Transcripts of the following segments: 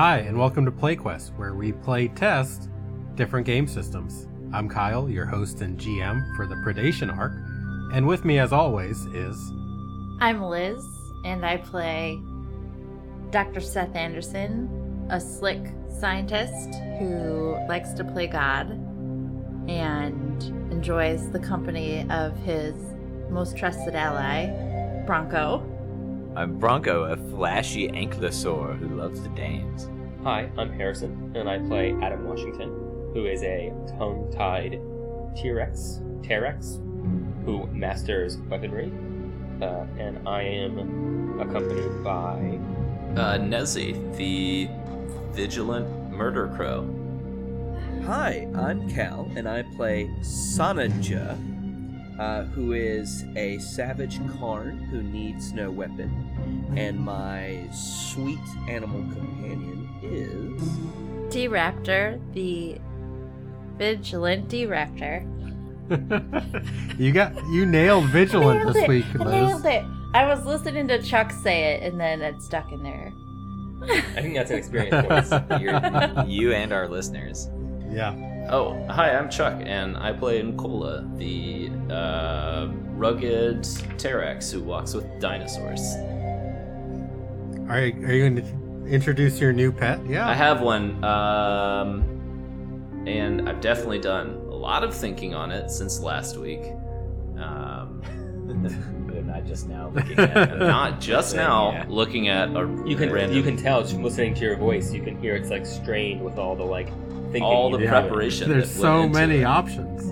Hi, and welcome to PlayQuest, where we play test different game systems. I'm Kyle, your host and GM for the Predation arc, and with me, as always, is. I'm Liz, and I play Dr. Seth Anderson, a slick scientist who likes to play God and enjoys the company of his most trusted ally, Bronco. I'm Bronco, a flashy ankylosaur who loves to dance. Hi, I'm Harrison, and I play Adam Washington, who is a tongue-tied T-Rex, T-Rex, who masters weaponry, uh, and I am accompanied by Uh, Nezzy, the vigilant murder crow. Hi, I'm Cal, and I play Sanaja, uh, who is a savage Karn who needs no weapon. And my sweet animal companion is. D Raptor, the vigilant D Raptor. you got you nailed vigilant nailed this it. week, I Liz. nailed it. I was listening to Chuck say it, and then it stuck in there. I think that's an experience voice. You're, you and our listeners. Yeah. Oh, hi, I'm Chuck, and I play Nicola, the uh, rugged T-Rex who walks with dinosaurs. Are you, are you going to introduce your new pet? Yeah. I have one, um, and I've definitely done a lot of thinking on it since last week. Um, But not just now looking at not just now Yeah. looking at a You can random, you can tell just from listening to your voice. You can hear it's like strained with all the like thinking. all the did. preparation. There's that so went many it. options.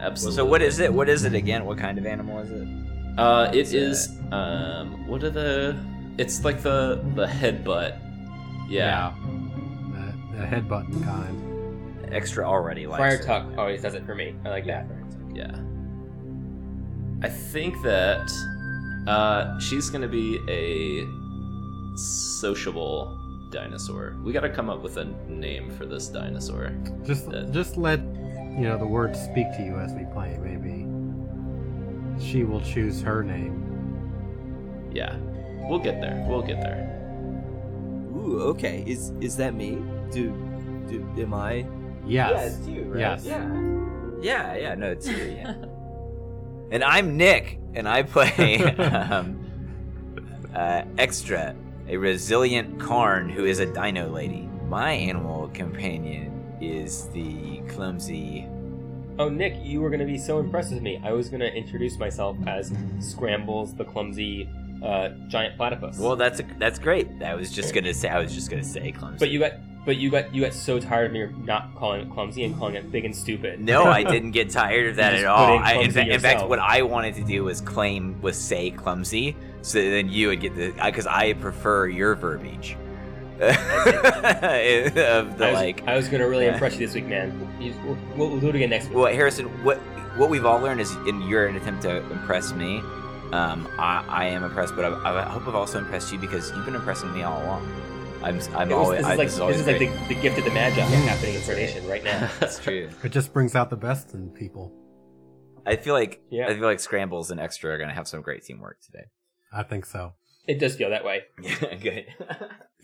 Absolutely. So what is it? What is it again? What kind of animal is it? Uh, It's, uh, is. Um, what are the? It's like the the headbutt. Yeah. The, the head button kind. Extra already likes Friar it. Tuck always does it for me. I like that. Yeah. I think that uh, she's gonna be a sociable dinosaur. We gotta come up with a name for this dinosaur. Just That- just let you know the words speak to you as we play. Maybe she will choose her name. Yeah. We'll get there. We'll get there. Ooh, okay. Is is that me? Do, do am I? Yes. you, right? Yes. Yeah. Yeah, yeah, no, it's you, yeah. and I'm Nick, and I play um, uh, Extra, a resilient Karn who is a dino lady. My animal companion is the clumsy. Oh, Nick, you were gonna be so impressed with me. I was gonna introduce myself as Scrambles, the clumsy uh, giant platypus. Well, that's a, that's great. I was just gonna say. I was just gonna say clumsy. but you got but you got you got so tired of me not calling it clumsy and calling it big and stupid. No, I didn't get tired of that at all. in I, in, fact, in fact, what I wanted to do was claim was say clumsy, so then you would get the because I prefer your verbiage of the I was, like. I was gonna really Yeah. impress you this week, man. We'll, we'll do it again next week. Well, Harrison, what what we've all learned is in your attempt to impress me, um, I, I am impressed, but I, I hope I've also impressed you because you've been impressing me all along. I'm I'm was- always this I, is like this is always this is like the, the gift of the magi happening in Predation right now. That's true. It just brings out the best in people. I feel like Yeah. I feel like Scrambles and Extra are gonna have some great teamwork today. I think so. It does feel that way. Good.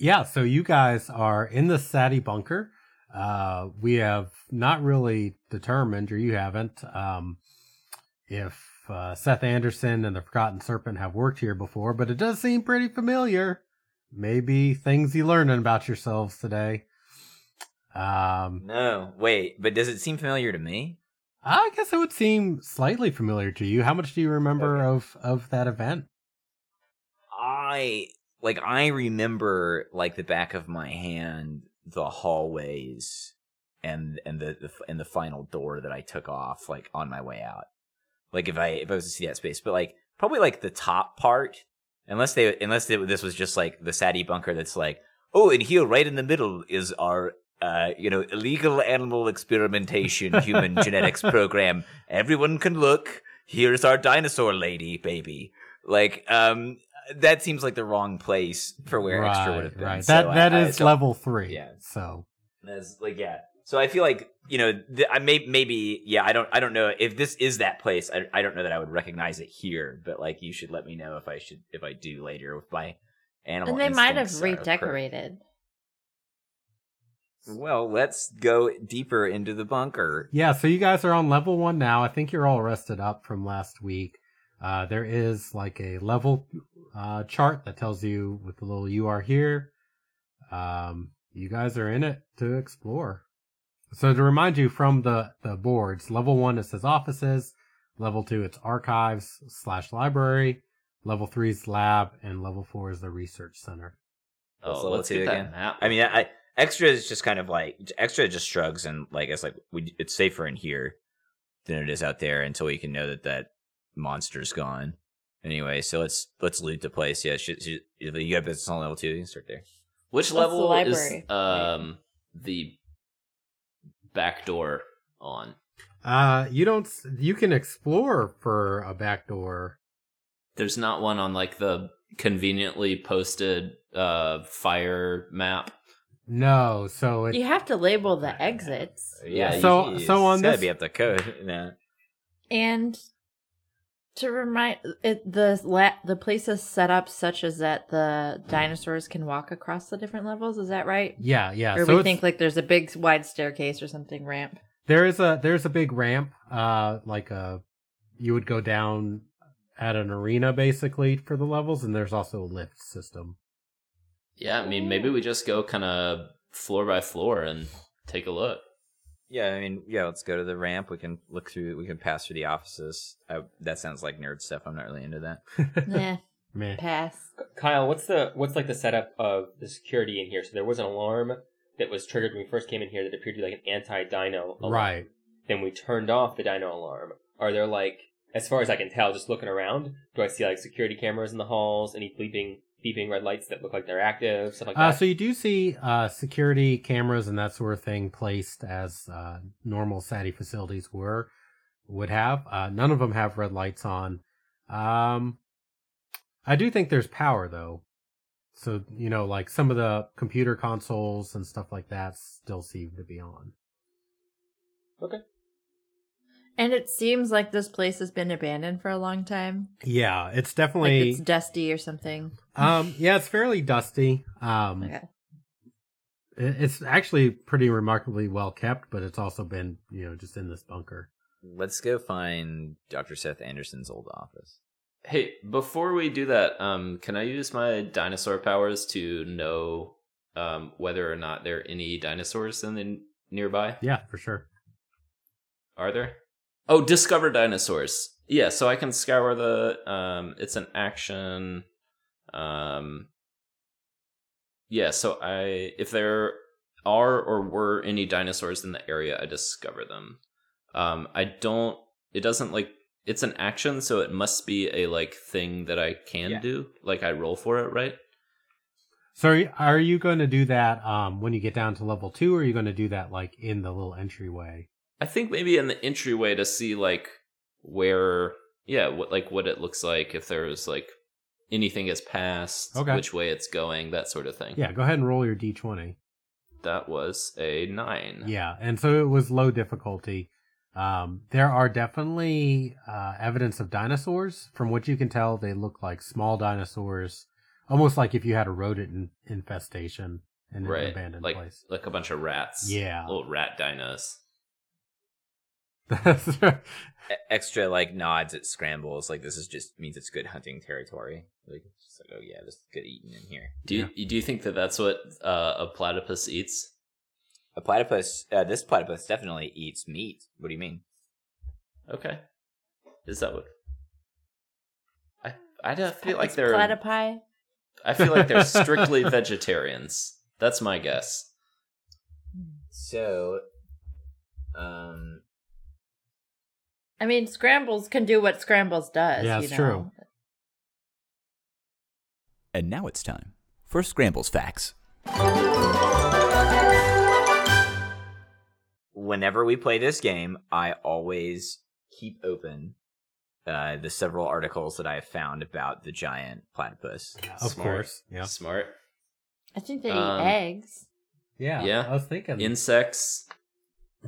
Yeah, so you guys are in the SATI bunker. Uh, we have not really determined, or you haven't, um, if uh, Seth Anderson and the Forgotten Serpent have worked here before, but it does seem pretty familiar. Maybe things you learning about yourselves today. Um, No, wait, but does it seem familiar to me? I guess it would seem slightly familiar to you. How much do you remember Okay. of of that event? I like I remember like the back of my hand the hallways and and the, the and the final door that I took off like on my way out. Like if I if I was to see that space, but like probably like the top part, unless they unless they, this was just like the SATI bunker that's like oh and here right in the middle is our uh, you know, illegal animal experimentation human genetics program. Everyone can look. Here's our dinosaur lady, baby. Like, um, that seems like the wrong place for where extra would have been. Right. So That I- that I- is so- level three. Yeah. So That's like yeah. So I feel like you know th- I may maybe yeah I don't I don't know if this is that place I, I don't know that I would recognize it here but like you should let me know if I should if I do later with my animal. and they might have instincts are redecorated. Well, let's go deeper into the bunker. Yeah, so you guys are on level one now. I think you're all rested up from last week. Uh, there is like a level uh, chart that tells you with the little you are here. Um, you guys are in it to explore. So to remind you from the, the boards, level one it says offices, level two it's archives slash library, level three is lab, and level four is the research center. Oh, level let's two get that map. I mean, I, extra is just kind of like extra just shrugs and like it's like we it's safer in here than it is out there until we can know that that monster's gone. Anyway, so let's let's loot the place. Yeah, should, should, if you got business on level two. You can start there. Which What's the level is um the back door on? Uh, you don't, you can explore for a back door. There's not one on like the conveniently posted uh fire map. No, so it, You have to label the exits. Yeah. So- you- so on it's gotta this- be up the code. Yeah. And to remind it, the la- the place is set up such as that the dinosaurs can walk across the different levels. Is that right? yeah, yeah. or so we it's- think like there's a big wide staircase or something ramp. There is a there's a big ramp, uh, like a you would go down at an arena basically for the levels, and there's also a lift system. Yeah, I mean maybe we just go kind of floor by floor and take a look. Yeah, I mean, yeah. Let's go to the ramp. We can look through. We can pass through the offices. I, that sounds like nerd stuff. I'm not really into that. Nah, Meh. pass. Kyle, what's the what's like the setup of the security in here? So there was an alarm that was triggered when we first came in here that appeared to be like an anti-dino alarm. Right. Then we turned off the dino alarm. Are there like, as far as I can tell, just looking around, do I see like security cameras in the halls? Any bleeping beeping red lights that look like they're active? Stuff like Uh, that. so you do see uh, security cameras and that sort of thing placed as uh, normal SATI facilities were would have. Uh, none of them have red lights on. Um, I do think there's power though. So you know, like some of the computer consoles and stuff like that still seem to be on. And it seems like this place has been abandoned for a long time. Yeah, it's definitely Like definitely. it's dusty or something. um, yeah, it's fairly dusty. Um, Okay. it's actually pretty remarkably well kept, but it's also been you know just in this bunker. Let's go find Dr. Seth Anderson's old office. Hey, before we do that, um, can I use my dinosaur powers to know um, whether or not there are any dinosaurs in the n- nearby? Yeah, for sure. Are there? Oh, discover dinosaurs. Yeah, so I can scour the. Um, it's an action. Um, yeah, so I if there are or were any dinosaurs in the area, I discover them. Um, I don't. It doesn't like it's an action, so it must be a like thing that I can Yeah. do. Like I roll for it, right? So are you- going to do that um, when you get down to level two, or are you going to do that like in the little entryway? I think maybe in the entryway to see like where yeah, what like what it looks like if there's like anything is passed, Okay. which way it's going, that sort of thing. Yeah, go ahead and roll your d20. That was a nine. Yeah, and so it was low difficulty. Um, there are definitely uh, evidence of dinosaurs. From what you can tell, they look like small dinosaurs, almost like if you had a rodent infestation in an right. abandoned like place. like a bunch of rats. Yeah. Little rat dinos. E- extra like nods at scrambles. Like this is just means it's good hunting territory. Like, it's just like oh yeah, this is good eating in here. Do you, do you think that that's what uh, a platypus eats? A platypus. Uh, this platypus definitely eats meat. What do you mean? Okay. Is that what? I I don't feel like they're platypi. I feel like they're strictly vegetarians. That's my guess. So, um, I mean, Scrambles can do what Scrambles does. Yeah, you it's know? true. And now it's time for Scrambles Facts. whenever we play this game, I always keep open uh, the several articles that I have found about the giant platypus. of Smart. course. Yeah. Smart. I think they Um, eat eggs. Yeah. Yeah. I was thinking. Insects,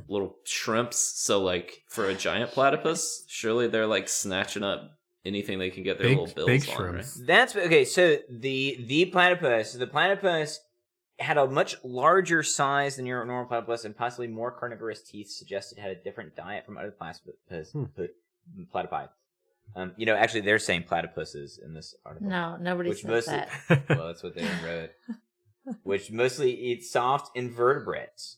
little shrimps. So like for a giant platypus, surely they're like snatching up anything they can get their big, little bills big on. shrimps. Right? That's okay. So the the platypus, the platypus had a much larger size than your normal platypus and possibly more carnivorous teeth suggested it had a different diet from other platypus, Hmm. platypi. Um, you know, actually, they're saying platypuses in this article. No, nobody Which said mostly- that. well, that's what they wrote. Which mostly eat soft invertebrates.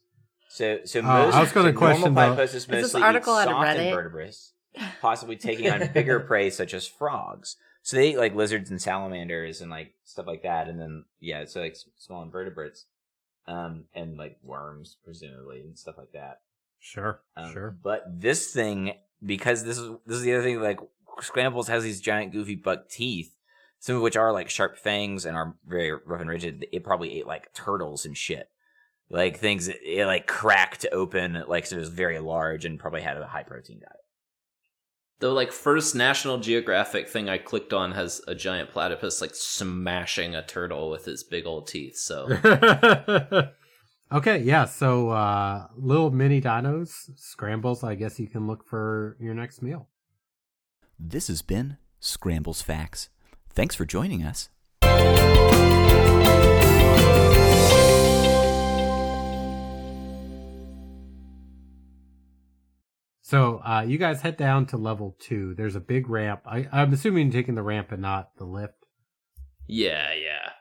So, so most I was gonna so question, normal though- platypuses this mostly article eat out soft Reddit? invertebrates, possibly taking on bigger prey such as frogs. So they eat like lizards and salamanders and like stuff like that, and then yeah, so like small invertebrates, um, and like worms presumably and stuff like that. Sure, Um, sure. But this thing, because this is this is the other thing. Like Scrambles has these giant goofy buck teeth, some of which are like sharp fangs and are very rough and rigid. It probably ate like turtles and shit, like things. It, it like cracked open, like so it was very large and probably had a high protein diet. The like first National Geographic thing I clicked on has a giant platypus like smashing a turtle with his big old teeth. So okay, yeah. So uh, little mini dinos, scrambles. I guess you can look for your next meal. This has been Scrambles Facts. Thanks for joining us. So uh, you guys head down to level two. There's a big ramp. I, I'm assuming you're taking the ramp and not the lift. yeah, yeah.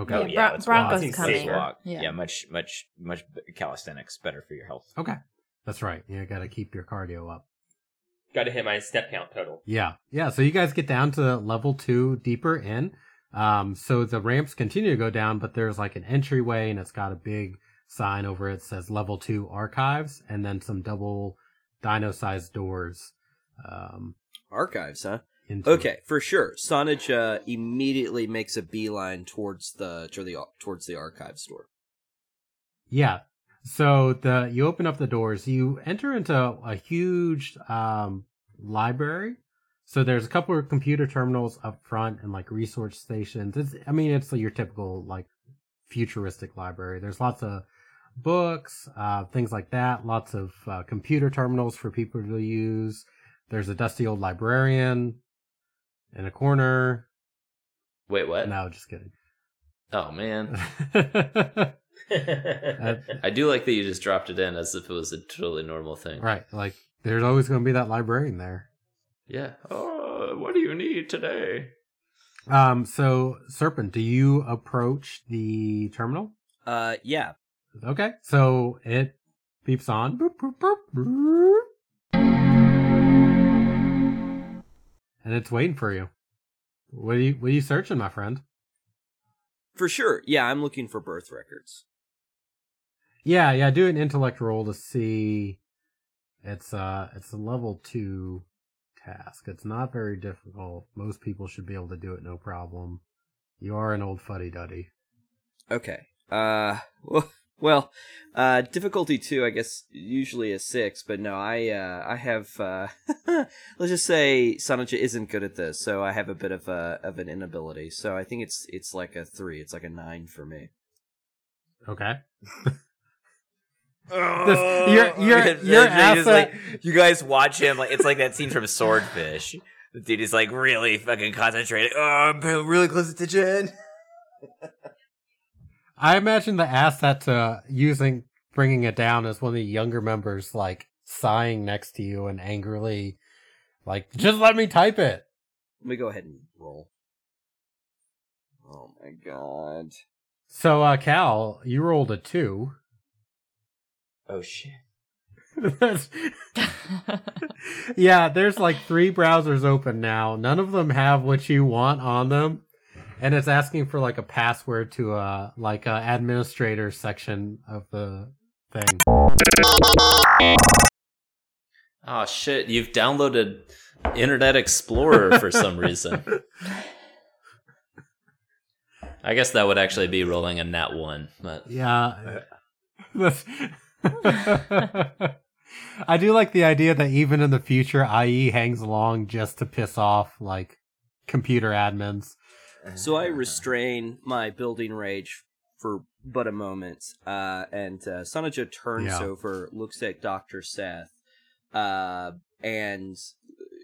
Okay. Yeah, oh yeah, Bron- Bronco's walk. coming. Spacewalk. Yeah. Yeah. much, much, much calisthenics better for your health. Okay. That's right. You got to keep your cardio up. Got to hit my step count total. Yeah. Yeah. So you guys get down to level two deeper in. Um, so the ramps continue to go down, but there's like an entryway and it's got a big sign over it that says level two archives and then some double dino sized doors. Um, Archives, huh? into it. Okay, for sure. Sanaja uh, immediately makes a beeline towards the to the towards the archive store. Yeah. So the you open up the doors, you enter into a huge um library. So there's a couple of computer terminals up front and like resource stations. It's I mean it's your typical like futuristic library. There's lots of books, uh things like that, lots of uh, computer terminals for people to use. There's a dusty old librarian in a corner. Wait, what? No, just kidding. Oh man, Uh, I do like that you just dropped it in as if it was a totally normal thing. right, like there's always going to be that librarian there. Yeah. Oh, what do you need today? Um, so Serpent, do you approach the terminal? Uh, yeah. Okay, so it beeps on. Boop, boop, boop, boop. And it's waiting for you. What are you what are you searching, my friend? For sure. Yeah, I'm looking for birth records. Yeah, yeah, do an intellect roll to see it's uh it's a level two task. It's not very difficult. Most people should be able to do it no problem. You are an old fuddy duddy. Okay. Uh, well, well, uh, difficulty two, I guess, usually is six, but no, I, uh, I have, uh, let's just say Sanaja isn't good at this, so I have a bit of a, of an inability. So I think it's, it's like a three. It's like a nine for me. Okay. Oh, This- your- your- It's your actually just asset- like you guys watch him like it's like that scene from Swordfish. The dude is like really fucking concentrated. Oh, I'm really close to attention. I imagine the asset to using bringing it down is one of the younger members like sighing next to you and angrily like just let me type it. Let me go ahead and roll. Oh my god. So uh Cal, you rolled a two. Oh shit. Yeah, there's like three browsers open now. None of them have what you want on them. And it's asking for like a password to uh like a administrator section of the thing. Oh shit! You've downloaded Internet Explorer for some reason. I guess that would actually be rolling a nat one, but Yeah. I do like the idea that even in the future, IE hangs along just to piss off like computer admins. So I restrain my building rage for but a moment, uh, and uh, Sanaja turns Yeah. over, looks at Doctor Seth, uh, and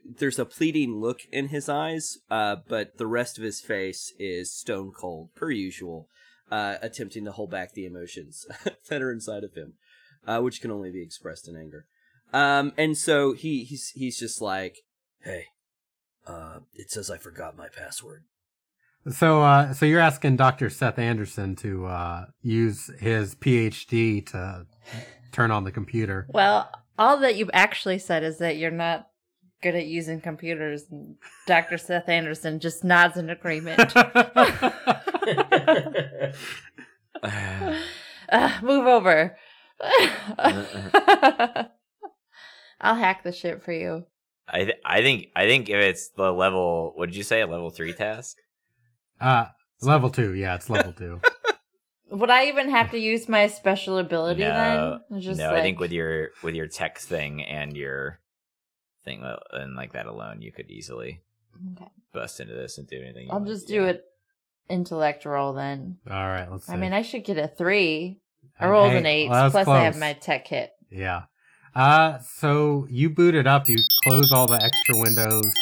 there's a pleading look in his eyes, uh, but the rest of his face is stone cold, per usual. uh, attempting to hold back the emotions that are inside of him, uh, which can only be expressed in anger. Um, and so he he's he's just like, "Hey, uh, it says I forgot my password." So, uh, so you're asking Dr. Seth Anderson to uh, use his PhD to turn on the computer. Well, all that you've actually said is that you're not good at using computers. And Dr. Seth Anderson just nods in agreement. uh, move over. I'll hack the shit for you. I th- I think I think if it's the level, what did you say, a level three task? Uh, level two. Yeah, it's level two. Would I even have to use my special ability no, then? Just no. like, I think with your with your tech thing and your thing and like that alone, you could easily Okay. bust into this and do anything. you I'll want. just do Yeah. it intellect roll then. All right, let's see. I mean, I should get a three. I rolled hey, an eight. well, that's plus, I have my tech kit. Yeah. Uh, so you boot it up. You close all the extra windows,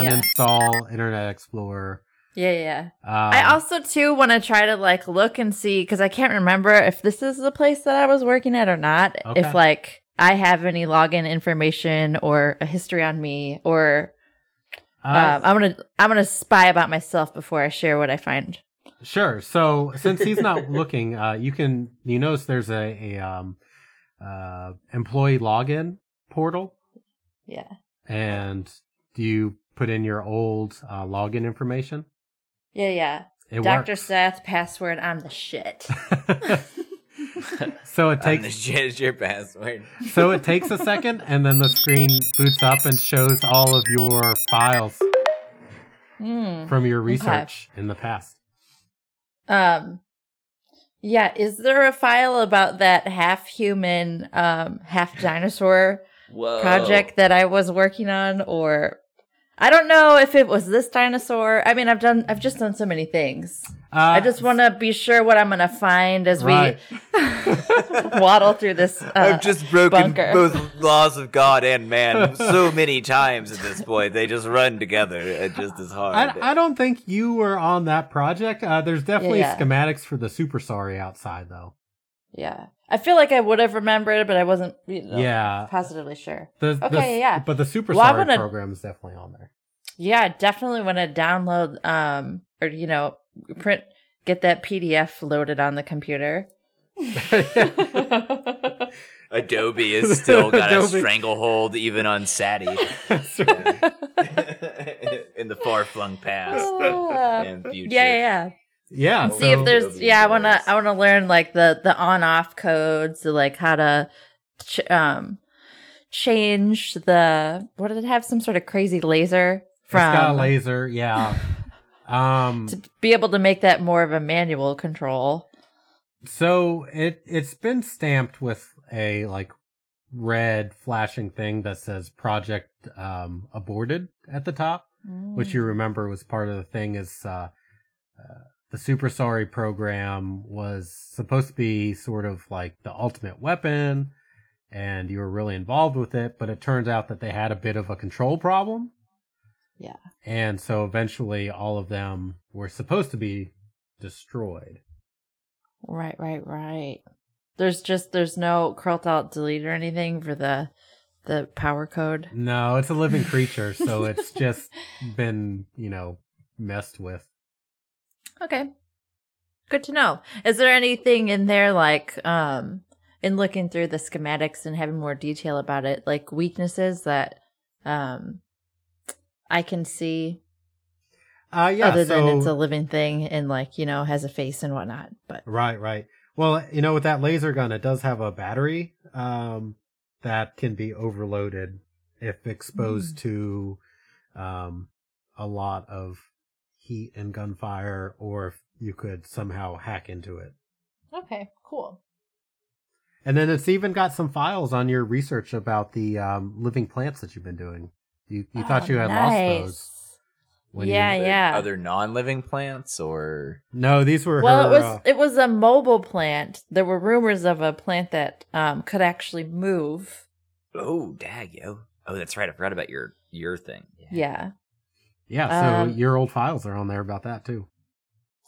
Yeah. uninstall Internet Explorer. Yeah, yeah. Um, I also too want to try to like look and see because I can't remember if this is the place that I was working at or not. Okay. If like I have any login information or a history on me, or uh, um, I'm gonna I'm gonna spy about myself before I share what I find. Sure. So since he's not looking, uh, you can you notice there's a, a um, uh, employee login portal, Yeah. and do you put in your old uh, login information? Yeah, yeah. It Dr. works. Seth, password, I'm the shit. so it And the takes shit is your password. so it takes a second, and then the screen boots up and shows all of your files Hmm. from your research in the past. Um, yeah. Is there a file about that half human, um, half dinosaur Whoa. project that I was working on, or I don't know if it was this dinosaur. I mean, I've done, I've just done so many things. Uh, I just want to be sure what I'm gonna find as Right. we waddle through this. Uh, I've just broken bunker. both laws of God and man so many times at this point. They just run together. Just as hard. I, I don't think you were on that project. Uh, there's definitely Yeah, yeah. schematics for the Super Sorry outside, though. Yeah, I feel like I would have remembered, it, but I wasn't. You know, Yeah. positively sure. The, the- Okay, yeah. But the Super Well, I'm Sorry gonna- program is definitely on there. Yeah, definitely want to download um or you know print get that PDF loaded on the computer. Adobe has still got a stranglehold even on Sati That's right. in the far flung past Ah. and future. yeah, yeah, yeah. yeah. And see if there's yeah, I want to. I want to learn like the the on off codes, so like how to ch- um change the what did it have some sort of crazy laser from it's got a laser. Yeah. Um. to be able to make that more of a manual control. So it it's been stamped with a like red flashing thing that says project um aborted at the top. which Mm. you remember was part of the thing is uh, uh, the super sorry program was supposed to be sort of like the ultimate weapon and you were really involved with it but it turns out that they had a bit of a control problem Yeah. and so eventually all of them were supposed to be destroyed Right, right, right. There's just there's no Ctrl alt delete or anything for the the power code. no it's a living creature so it's just been you know messed with Okay. Good to know. Is there anything in there like um in looking through the schematics and having more detail about it, like weaknesses that um I can see uh yeah other so than it's a living thing and like, you know, has a face and whatnot. But Right, right. Well, you know, with that laser gun, it does have a battery um, that can be overloaded if exposed to um, a lot of heat and gunfire, or if you could somehow hack into it. Okay, cool. And then it's even got some files on your research about the um, living plants that you've been doing. You you thought Oh, you had lost those. when you- Yeah, yeah. Other non-living plants or No, these were Well, her, it was uh, it was a mobile plant. There were rumors of a plant that um, could actually move. oh, dag yo. Oh, that's right. I forgot about your your thing. Yeah, yeah. Yeah, so um, your old files are on there about that too.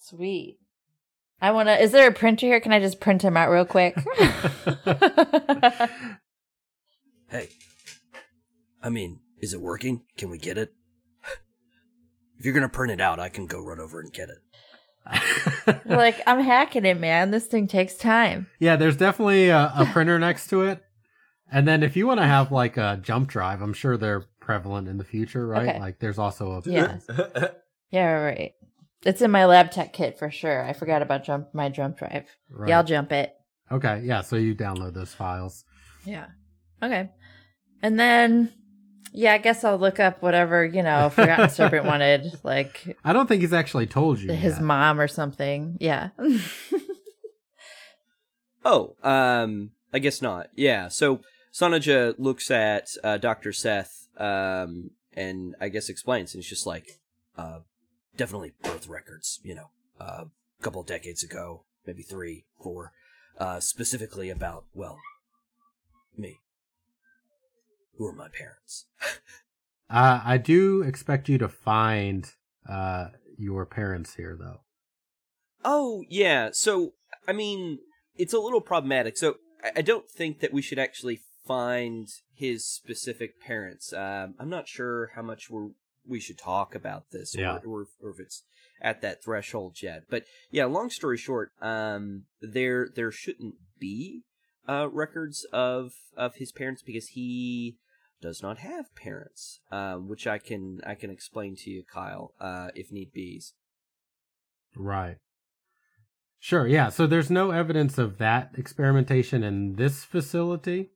sweet. I want to. Is there a printer here? Can I just print him out real quick? Hey, I mean, is it working? Can we get it? If you're gonna print it out, I can go run over and get it. like, I'm hacking it, man. This thing takes time. yeah, there's definitely a, a printer next to it. And then if you want to have like a jump drive, I'm sure they're prevalent in the future, right? Okay. Like there's also a Yeah. Yeah, right. It's in my lab tech kit for sure. I forgot about jump my jump drive. right. Yeah, I'll jump it. Okay, yeah, so you download those files. Yeah. Okay. And then, yeah, I guess I'll look up whatever, you know, Forgotten Serpent wanted, like I don't think he's actually told you. his yet. mom or something. Yeah. Oh, um, I guess not. Yeah. So Sanaja looks at uh, Doctor Seth, um, and I guess explains, and it's just like, uh, definitely birth records. You know, uh, a couple of decades ago, maybe three, four, uh, specifically about well, me. Who are my parents? Uh, I do expect you to find uh, your parents here, though. Oh, yeah. So, I mean, it's a little problematic. So, I- I don't think that we should actually find his specific parents. Um, I'm not sure how much we're, we should talk about this, or, Yeah. or, or if it's at that threshold yet. But yeah, long story short, um, there there shouldn't be uh, records of of his parents because he does not have parents, um, which I can I can explain to you, Kyle, uh, if need be. Right. Sure, yeah. So there's no evidence of that experimentation in this facility.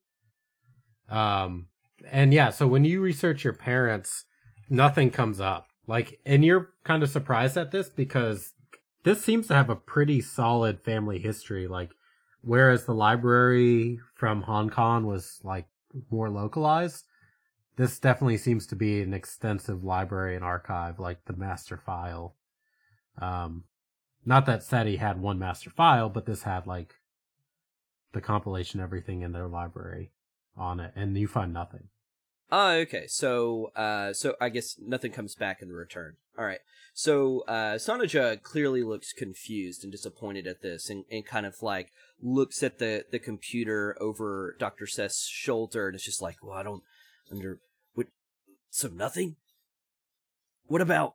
Um and yeah, so when you research your parents, nothing comes up. Like and you're kind of surprised at this because this seems to have a pretty solid family history like whereas the library from Hong Kong was like more localized, this definitely seems to be an extensive library and archive like the master file. Um not that SETI had one master file, but this had like the compilation, everything in their library on it, and you find nothing. Oh, okay. So, uh, so I guess nothing comes back in the return. All right. So, uh, Sanaja clearly looks confused and disappointed at this, and, and kind of like looks at the the computer over Doctor Seth's shoulder, and it's just like, well, I don't under what. So nothing. What about,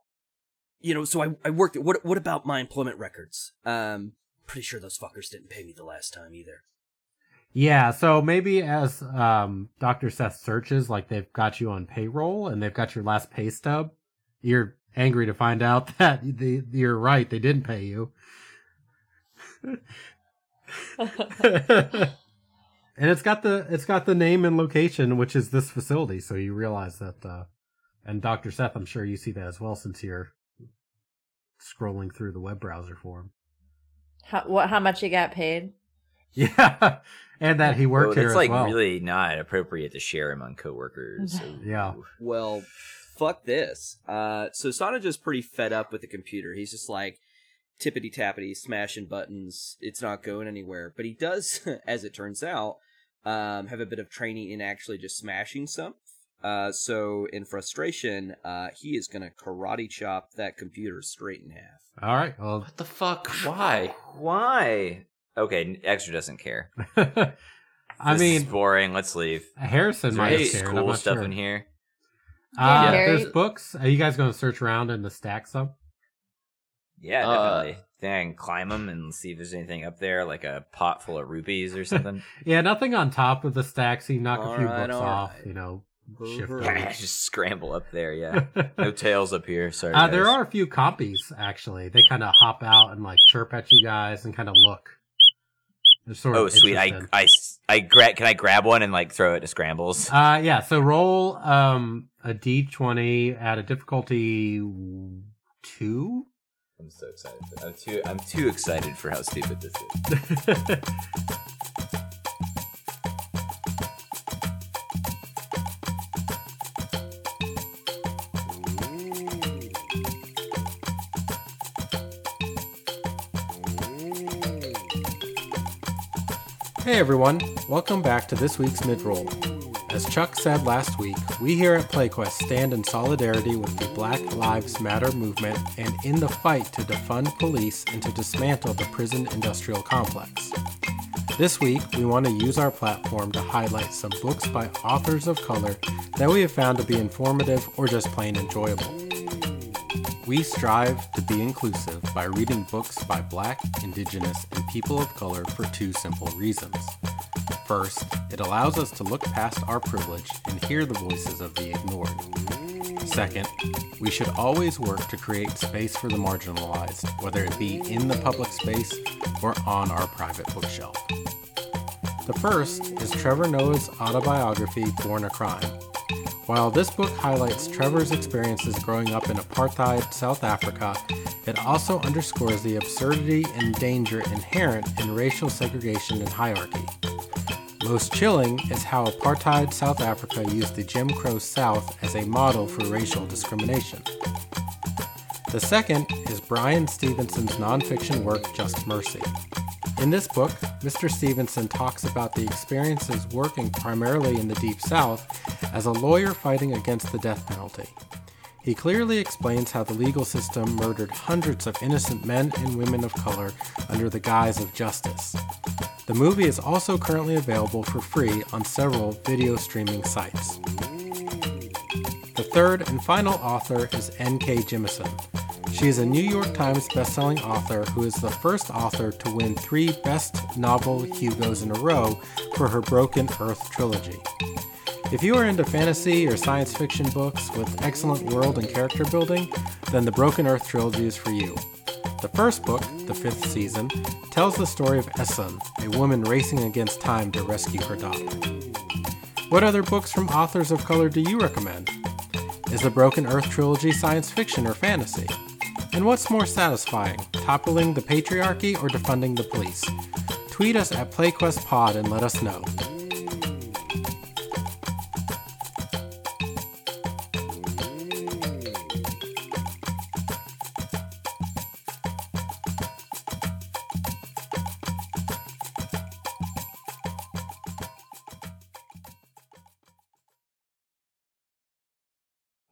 you know? So I I worked. What what about my employment records? Um, pretty sure those fuckers didn't pay me the last time either. Yeah, so maybe as um, Dr. Seth searches, like they've got you on payroll and they've got your last pay stub, you're angry to find out that the, you're right, they didn't pay you. and it's got the it's got the name and location, which is this facility. So you realize that, uh, and Dr. Seth, I'm sure you see that as well since you're scrolling through the web browser for him. how, what? How much you got paid? Yeah, and that he worked Well, here it's like well. really not appropriate to share among coworkers. so- Yeah. Well, fuck this. Uh, so Sanaja's pretty fed up with the computer. He's just like tippity tappity, smashing buttons. It's not going anywhere. But he does, as it turns out, um, have a bit of training in actually just smashing some. Uh, so in frustration, uh, he is gonna karate chop that computer straight in half. All right. Well, What the fuck? Why? Why? Okay, extra doesn't care. I This mean, is boring. Let's leave. Harrison Is there might any have cared. I'm cool not stuff sure. in here? Uh, Yeah. There's books. Are you guys going to search around in the stacks some? Yeah, Uh, definitely. Think I can climb them and see if there's anything up there, like a pot full of rupees or something. Yeah, nothing on top of the stacks. So you knock a few Alright, books off. alright. You know, shift Just scramble up there. Yeah, no tails up here. Sorry. Uh, there are a few compies actually. They kind of hop out and like chirp at you guys and kind of look. Oh, sweet! I interested. I gra- Can I grab one and like throw it to scrambles? Uh, yeah. So roll um a d20 at a difficulty two. I'm so excited. I'm too. I'm too excited for how stupid this is. Hey everyone, welcome back to this week's mid roll. As Chuck said last week, we here at PlayQuest stand in solidarity with the Black Lives Matter movement and in the fight to defund police and to dismantle the prison industrial complex. This week, we want to use our platform to highlight some books by authors of color that we have found to be informative or just plain enjoyable. We strive to be inclusive by reading books by Black, Indigenous, and people of color for two simple reasons. First, it allows us to look past our privilege and hear the voices of the ignored. Second, we should always work to create space for the marginalized, whether it be in the public space or on our private bookshelf. The first is Trevor Noah's autobiography, Born a Crime. While this book highlights Trevor's experiences growing up in apartheid South Africa, it also underscores the absurdity and danger inherent in racial segregation and hierarchy. Most chilling is how apartheid South Africa used the Jim Crow South as a model for racial discrimination. The second is Bryan Stevenson's nonfiction work, Just Mercy. In this book, Mr. Stevenson talks about the experiences working primarily in the Deep South as a lawyer fighting against the death penalty. He clearly explains how the legal system murdered hundreds of innocent men and women of color under the guise of justice. The movie is also currently available for free on several video streaming sites. The third and final author is N.K. Jemisin. She is a New York Times bestselling author who is the first author to win three Best Novel Hugos in a row for her Broken Earth trilogy. If you are into fantasy or science fiction books with excellent world and character building, then the Broken Earth trilogy is for you. The first book, the fifth season, tells the story of Essun, a woman racing against time to rescue her daughter. What other books from authors of color do you recommend? Is the Broken Earth trilogy science fiction or fantasy? And what's more satisfying, toppling the patriarchy or defunding the police? Tweet us at PlayQuestPod and let us know.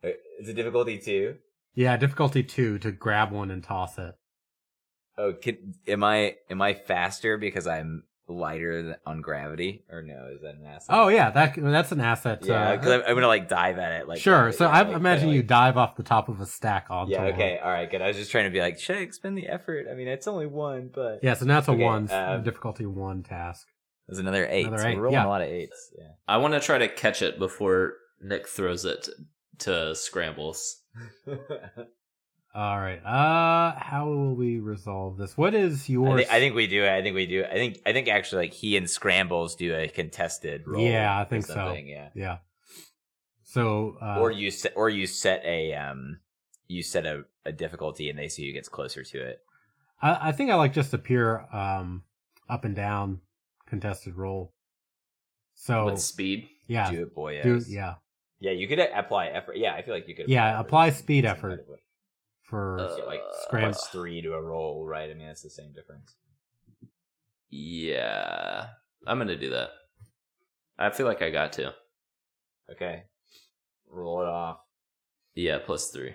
It's a difficulty two. Yeah, difficulty two to grab one and toss it. Oh, can, am I am I faster because I'm lighter than, on gravity, or no? Is that an asset? Oh yeah, that that's an asset. yeah, uh, because I'm, I'm gonna like dive at it. Like sure. uh, So I like, imagine kinda, you like- dive off the top of a stack onto Yeah. one. Okay. All right. Good. I was just trying to be like, should I expend the effort? I mean, it's only one, but Yeah, so now it's a Okay, one um, difficulty one task. there's another eight. Another so eight, We're rolling yeah. a lot of eights. Yeah. I want to try to catch it before Nick throws it to scrambles. All right. Uh, how will we resolve this? What is I, yours? think, I think we do. I think we do. I think. I think actually, like he and Scrambles do a contested roll. Yeah, I think so. Yeah. Yeah. So, uh, or you set, or you set a um, you set a, a difficulty, and they see who gets closer to it. I, I think I like just a pure um up and down contested roll. So With speed. yeah, Do it, boy. do yeah Yeah, you could apply effort. Yeah, I feel like you could. Yeah, apply speed effort. kind of way. for Uh, Yeah, like Scram- plus three to a roll, right? I mean, that's the same difference. Yeah. I'm going to do that. I feel like I got to. Okay, roll it off. Yeah, plus three.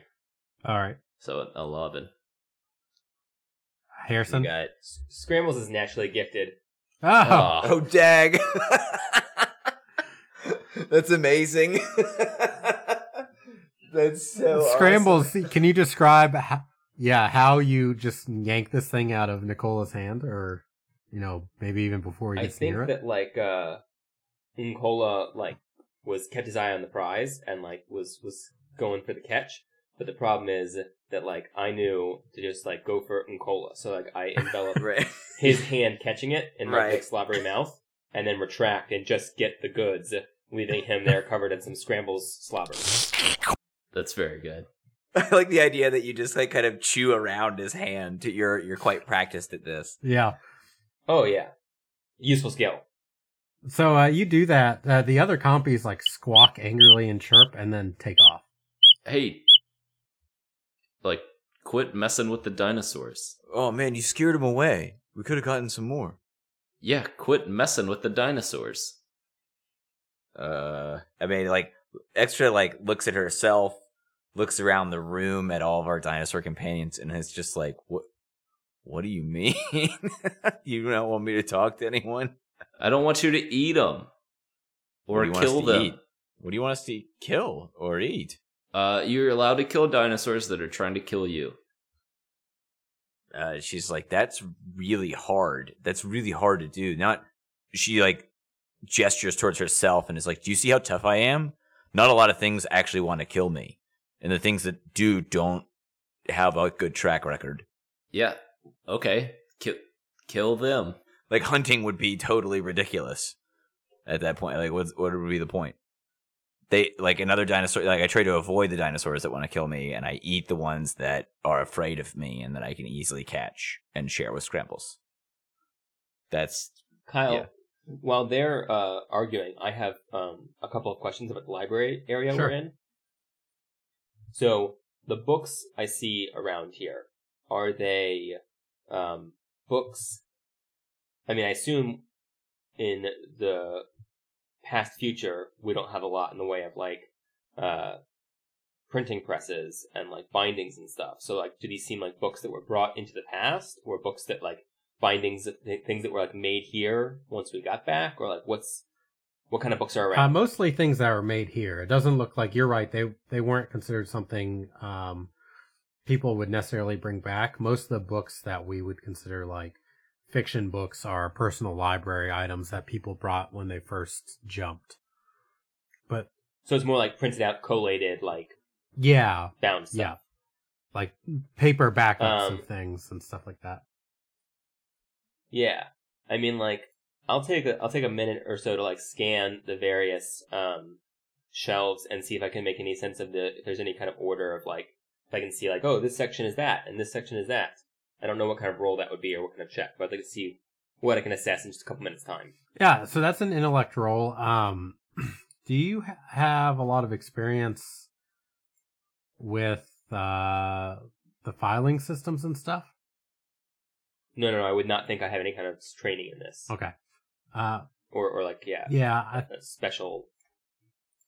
all right. So 11. Harrison. You got. Scrambles is naturally gifted. oh, Oh, dag! That's amazing. That's so scrambles. awesome. Can you describe? How, yeah, how you just yank this thing out of Nicola's hand, or you know, maybe even before he I gets think near it. that like uh Nicola like was kept his eye on the prize and like was was going for the catch. But the problem is that like I knew to just like go for Nicola. So like I enveloped Right. his hand catching it in my Right. big slobbery mouth and then retract and just get the goods, leaving him there covered in some scrambles slobber. That's very good. I like the idea that you just like kind of chew around his hand. To, you're you're quite practiced at this. yeah. Oh yeah. Useful skill. So uh, you do that. Uh, the other compies like squawk angrily and chirp, and then take off. Hey, like, quit messing with the dinosaurs. Oh man, you scared him away. We could have gotten some more. Yeah, quit messing with the dinosaurs. Uh, I mean, like extra like looks at herself, looks around the room at all of our dinosaur companions, and it's just like, what? What do you mean? you don't want me to talk to anyone? I don't want you to eat them or do you want us kill them. eat? What do you want us to kill or eat? Uh, you're allowed to kill dinosaurs that are trying to kill you. uh, she's like, "That's really hard. That's really hard to do." Not she like gestures towards herself and is like, "Do you see how tough I am? Not a lot of things actually want to kill me, and the things that do don't have a good track record. Yeah. Okay. Kill kill them. Like hunting would be totally ridiculous at that point. Like, what what would be the point? They like another dinosaur. Like, I try to avoid the dinosaurs that want to kill me, and I eat the ones that are afraid of me and that I can easily catch and share with scrambles. That's Kyle, Yeah. While they're uh, arguing, I have um, a couple of questions about the library area Sure. we're in. So the books I see around here are they um, books? I mean, I assume in the past future we don't have a lot in the way of like uh, printing presses and like bindings and stuff. So like, do these seem like books that were brought into the past, or books that like bindings of things that were like made here once we got back, or like what's what kind of books are Uh, around? mostly things that are made here. It doesn't look like you're right. They they weren't considered something um, people would necessarily bring back. Most of the books that we would consider like fiction books are personal library items that people brought when they first jumped. But so it's more like printed out, collated, like yeah, bound stuff. yeah, like paper backups Um, of things and stuff like that. Yeah. I mean, like, I'll take a I'll take a minute or so to like scan the various um shelves and see if I can make any sense of the if there's any kind of order of like if I can see like oh this section is that and this section is that. I don't know what kind of role that would be or what kind of check, but I'd like to see what I can assess in just a couple minutes time. Yeah, so that's an intellect roll. Um, do you ha- have a lot of experience with uh, the filing systems and stuff? No, no, no. I would not think I have any kind of training in this, Okay. Uh, or or like yeah, yeah, I, a special.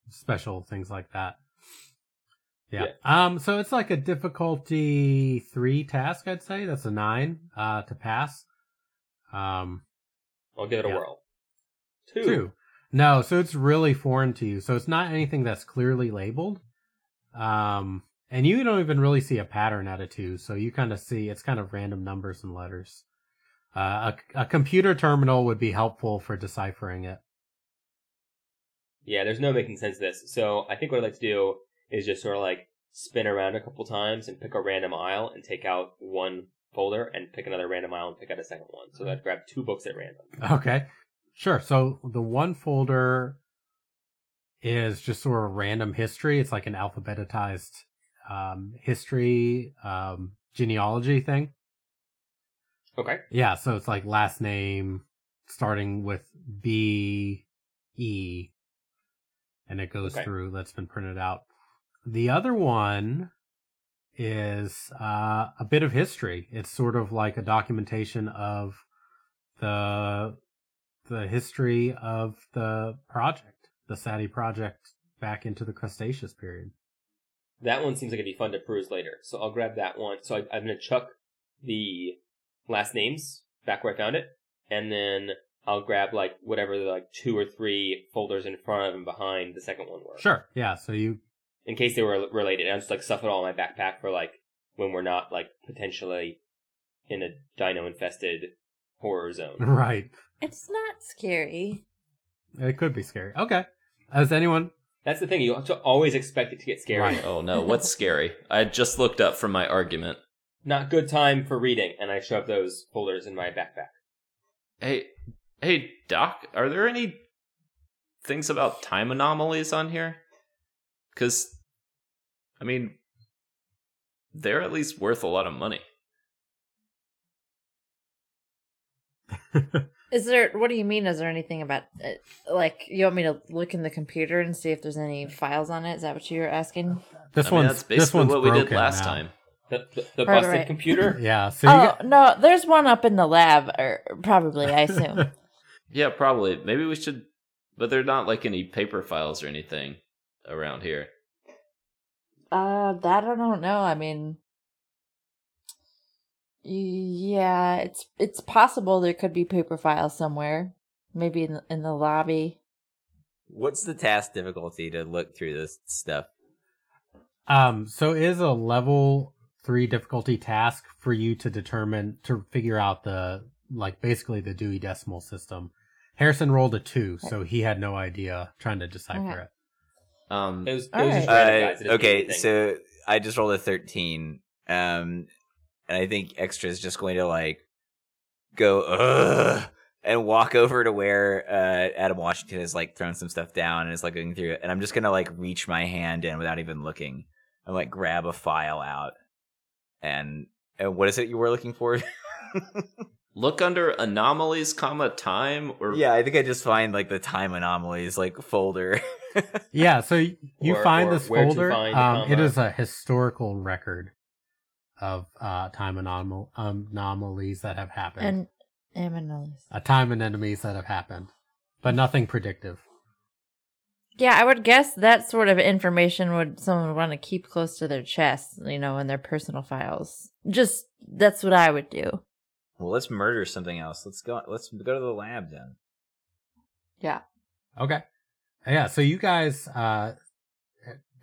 special things like that. Yeah. Um. So it's like a difficulty three task. I'd say that's a nine. Uh, to pass. Um. I'll give it a Yeah. whirl. Two. Two. No, so it's really foreign to you. So it's not anything that's clearly labeled. Um, and you don't even really see a pattern out of two. So you kind of see it's kind of random numbers and letters. Uh, a, a computer terminal would be helpful for deciphering it. Yeah, there's no making sense of this. So I think what I'd like to do is just sort of like spin around a couple times and pick a random aisle and take out one folder and pick another random aisle and pick out a second one. So I'd grab two books at random. Okay. Sure. So the one folder is just sort of random history. It's like an alphabetized um, history um, genealogy thing. Okay. Yeah, so it's like last name starting with B E and it goes Okay. through that's been printed out. The other one is uh, a bit of history. It's sort of like a documentation of the the history of the project, the SATI project back into the Cretaceous period. That one seems like it'd be fun to peruse later. So I'll grab that one. So I, I'm going to chuck the last names back where I found it. And then I'll grab like whatever the like two or three folders in front of and behind the second one were. Sure. Yeah, so you in case they were related. And I'll just like stuff it all in my backpack for like when we're not like potentially in a dino infested horror zone. right. It's not scary. It could be scary. Okay. Has anyone That's the thing. You have to always expect it to get scary. Right. Oh no, what's scary? I just looked up from my argument. Not good time for reading, and I shove those folders in my backpack. Hey, hey, Doc, are there any things about time anomalies on here? Because, I mean, they're at least worth a lot of money. Is there? What do you mean? Is there anything about it? Like, you want me to look in the computer and see if there's any files on it? Is that what you were asking? This I mean, one's that's this one's what we did last now. time. The, the, the Right, busted right. computer. Yeah, so oh got- no, there's one up in the lab, or probably I assume. Yeah, probably. Maybe we should But there are not like any paper files or anything around here. Uh, that I don't know. I mean, yeah, it's it's possible there could be paper files somewhere, maybe in in the lobby. What's the task difficulty to look through this stuff? Um, so it is a level three difficulty task for you to determine to figure out the like basically the Dewey Decimal System. Harrison rolled a two, so he had no idea trying to decipher Okay. it. Um, It was, it was right. random, Uh, guys. It doesn't mean okay, so I just rolled a thirteen, um, and I think extra is just going to like go Ugh, and walk over to where uh, Adam Washington has like thrown some stuff down and is like going through it, and I'm just gonna like reach my hand in without even looking and like grab a file out, and and what is it you were looking for? look under anomalies, comma time, or yeah, I think I just find like the time anomalies like folder. Yeah, so you Or- find or this folder. find, um, it comma. is a historical record of uh, time anomal- anomalies that have happened, And anomalies. uh, time and enemies that have happened, but nothing predictive. Yeah, I would guess that sort of information would someone want to keep close to their chest, you know, in their personal files. Just that's what I would do. well, let's murder something else. Let's go. Let's go to the lab then. Yeah. Okay. Yeah, so you guys uh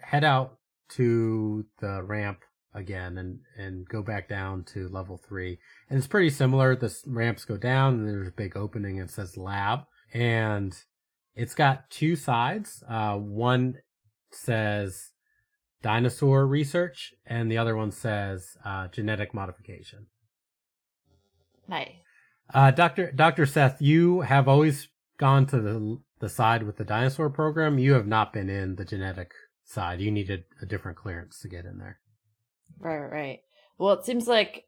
head out to the ramp again and and go back down to level 3. And it's pretty similar. The ramps go down and there's a big opening and it says lab and it's got two sides. Uh one says dinosaur research and the other one says uh genetic modification. Nice. Uh, Doctor Doctor Seth, you have always gone to the the side with the dinosaur program. You have not been in the genetic side. You needed a different clearance to get in there. Right, right. Well, it seems like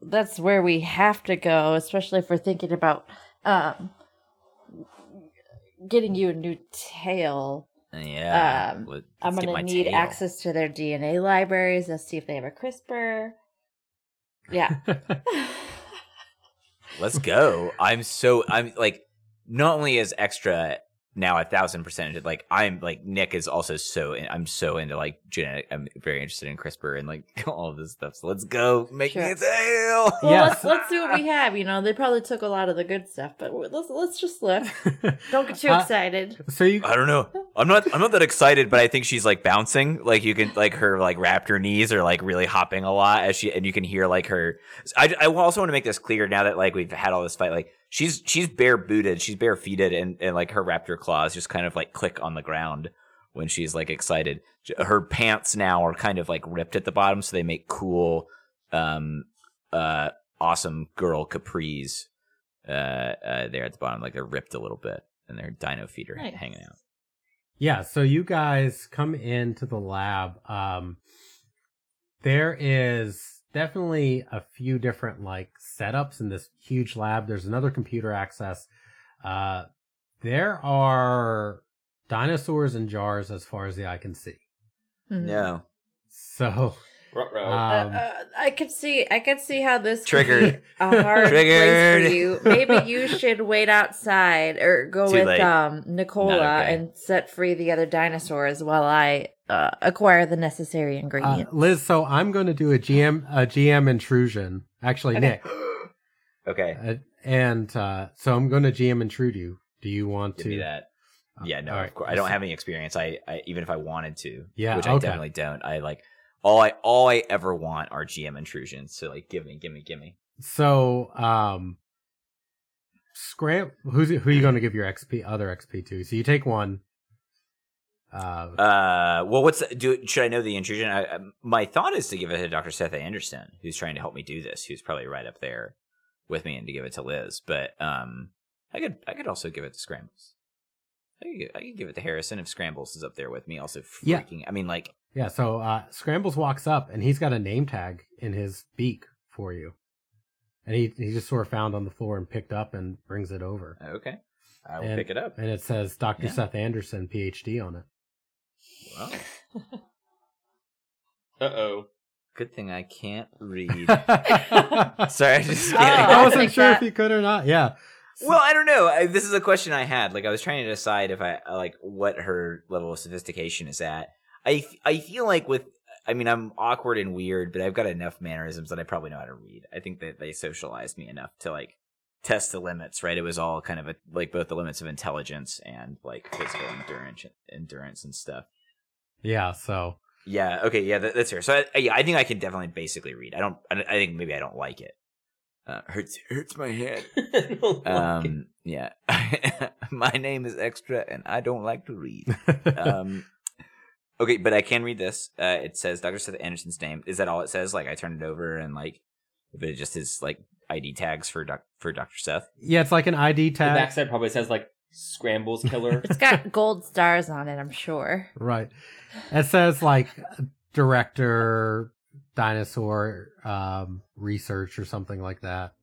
that's where we have to go, especially if we're thinking about um getting you a new tail. Yeah, Um, let- I'm gonna need tail. access to their DNA libraries. Let's see if they have a CRISPR. Yeah. Let's go. I'm so I'm like not only is extra now a thousand percent like I'm like Nick is also so in, I'm so into like genetic. I'm very interested in CRISPR and like all of this stuff. So let's go make me Sure. a tail. Well, Yes. let's let's see what we have. You know, they probably took a lot of the good stuff, but let's let's just look. Don't get too Uh, excited. so you I don't know. I'm not. I'm not that excited, but I think she's like bouncing. Like you can, like her like raptor knees are like really hopping a lot as she, and you can hear like her. I, I also want to make this clear now that like we've had all this fight. Like she's she's bare booted, she's bare feeted, and and like her raptor claws just kind of like click on the ground when she's like excited. Her pants now are kind of like ripped at the bottom, so they make cool, um, uh, awesome girl capris. Uh, uh, there at the bottom, like they're ripped a little bit, and their dino feet are Nice. hanging out. Yeah, so you guys come into the lab. Um, there is definitely a few different like setups in this huge lab. There's another computer access. Uh, there are dinosaurs in jars as far as the eye can see. Mhm. No. So, Ruh-roh. Um, uh, uh, I could see, I could see how this could Triggered. be a hard place for you. Maybe you should wait outside or go Too with late. um Nicola okay. and set free the other dinosaurs while I uh, acquire the necessary uh, ingredients. Liz, so I'm going to do a GM a GM intrusion. Actually, Okay. Nick, Okay. uh, and uh, so I'm going to GM intrude you. Do you want Give to? me that. Yeah, no, All of course. I don't have any experience. I, I even if I wanted to, Yeah, which I okay. definitely don't. I like all I all I ever want are GM intrusions. So like, give me, give me, give me. So, um, Scram, who's who are you going to give your XP other XP to? So you take one. Uh, Uh, well, what's the, do? Should I know the intrusion? I, I, my thought is to give it to Doctor Seth Anderson, who's trying to help me do this. Who's probably right up there with me, and to give it to Liz. But um, I could I could also give it to Scrambles. I could, I could give it to Harrison if Scrambles is up there with me. Also, Yeah. freaking. I mean, like, yeah. So uh, Scrambles walks up and he's got a name tag in his beak for you, and he he just sort of found on the floor and picked up and brings it over, okay, I will And- pick it up. and it says Doctor Yeah. Seth Anderson, PhD, on it. Well, Uh-oh. good thing I can't read. Sorry, I just Oh. I'll wasn't sure that. if he could or not. Yeah. Well, I don't know. I, this is a question I had. Like, I was trying to decide if I like what her level of sophistication is at. I f- I feel like with. I mean, I'm awkward and weird, but I've got enough mannerisms that I probably know how to read. I think that they socialized me enough to like test the limits. Right? It was all kind of a, like both the limits of intelligence and like physical endurance, endurance and stuff. Yeah, so Yeah. Okay. Yeah. That, that's fair. So I, yeah, I think I can definitely basically read. I don't. I, I think maybe I don't like it. Uh, hurts hurts my head. Um. Yeah. my name is Extra, and I don't like to read. Um. Okay, but I can read this. Uh, it says Dr. Seth Anderson's name. Is that all it says? Like I turn it over and like, if it just is like ID tags for doc- for Dr. Seth. yeah, it's like an ID the tag. backside probably says like Scrambles Killer. It's got gold stars on it, I'm sure. Right. It says like director dinosaur um research or something like that.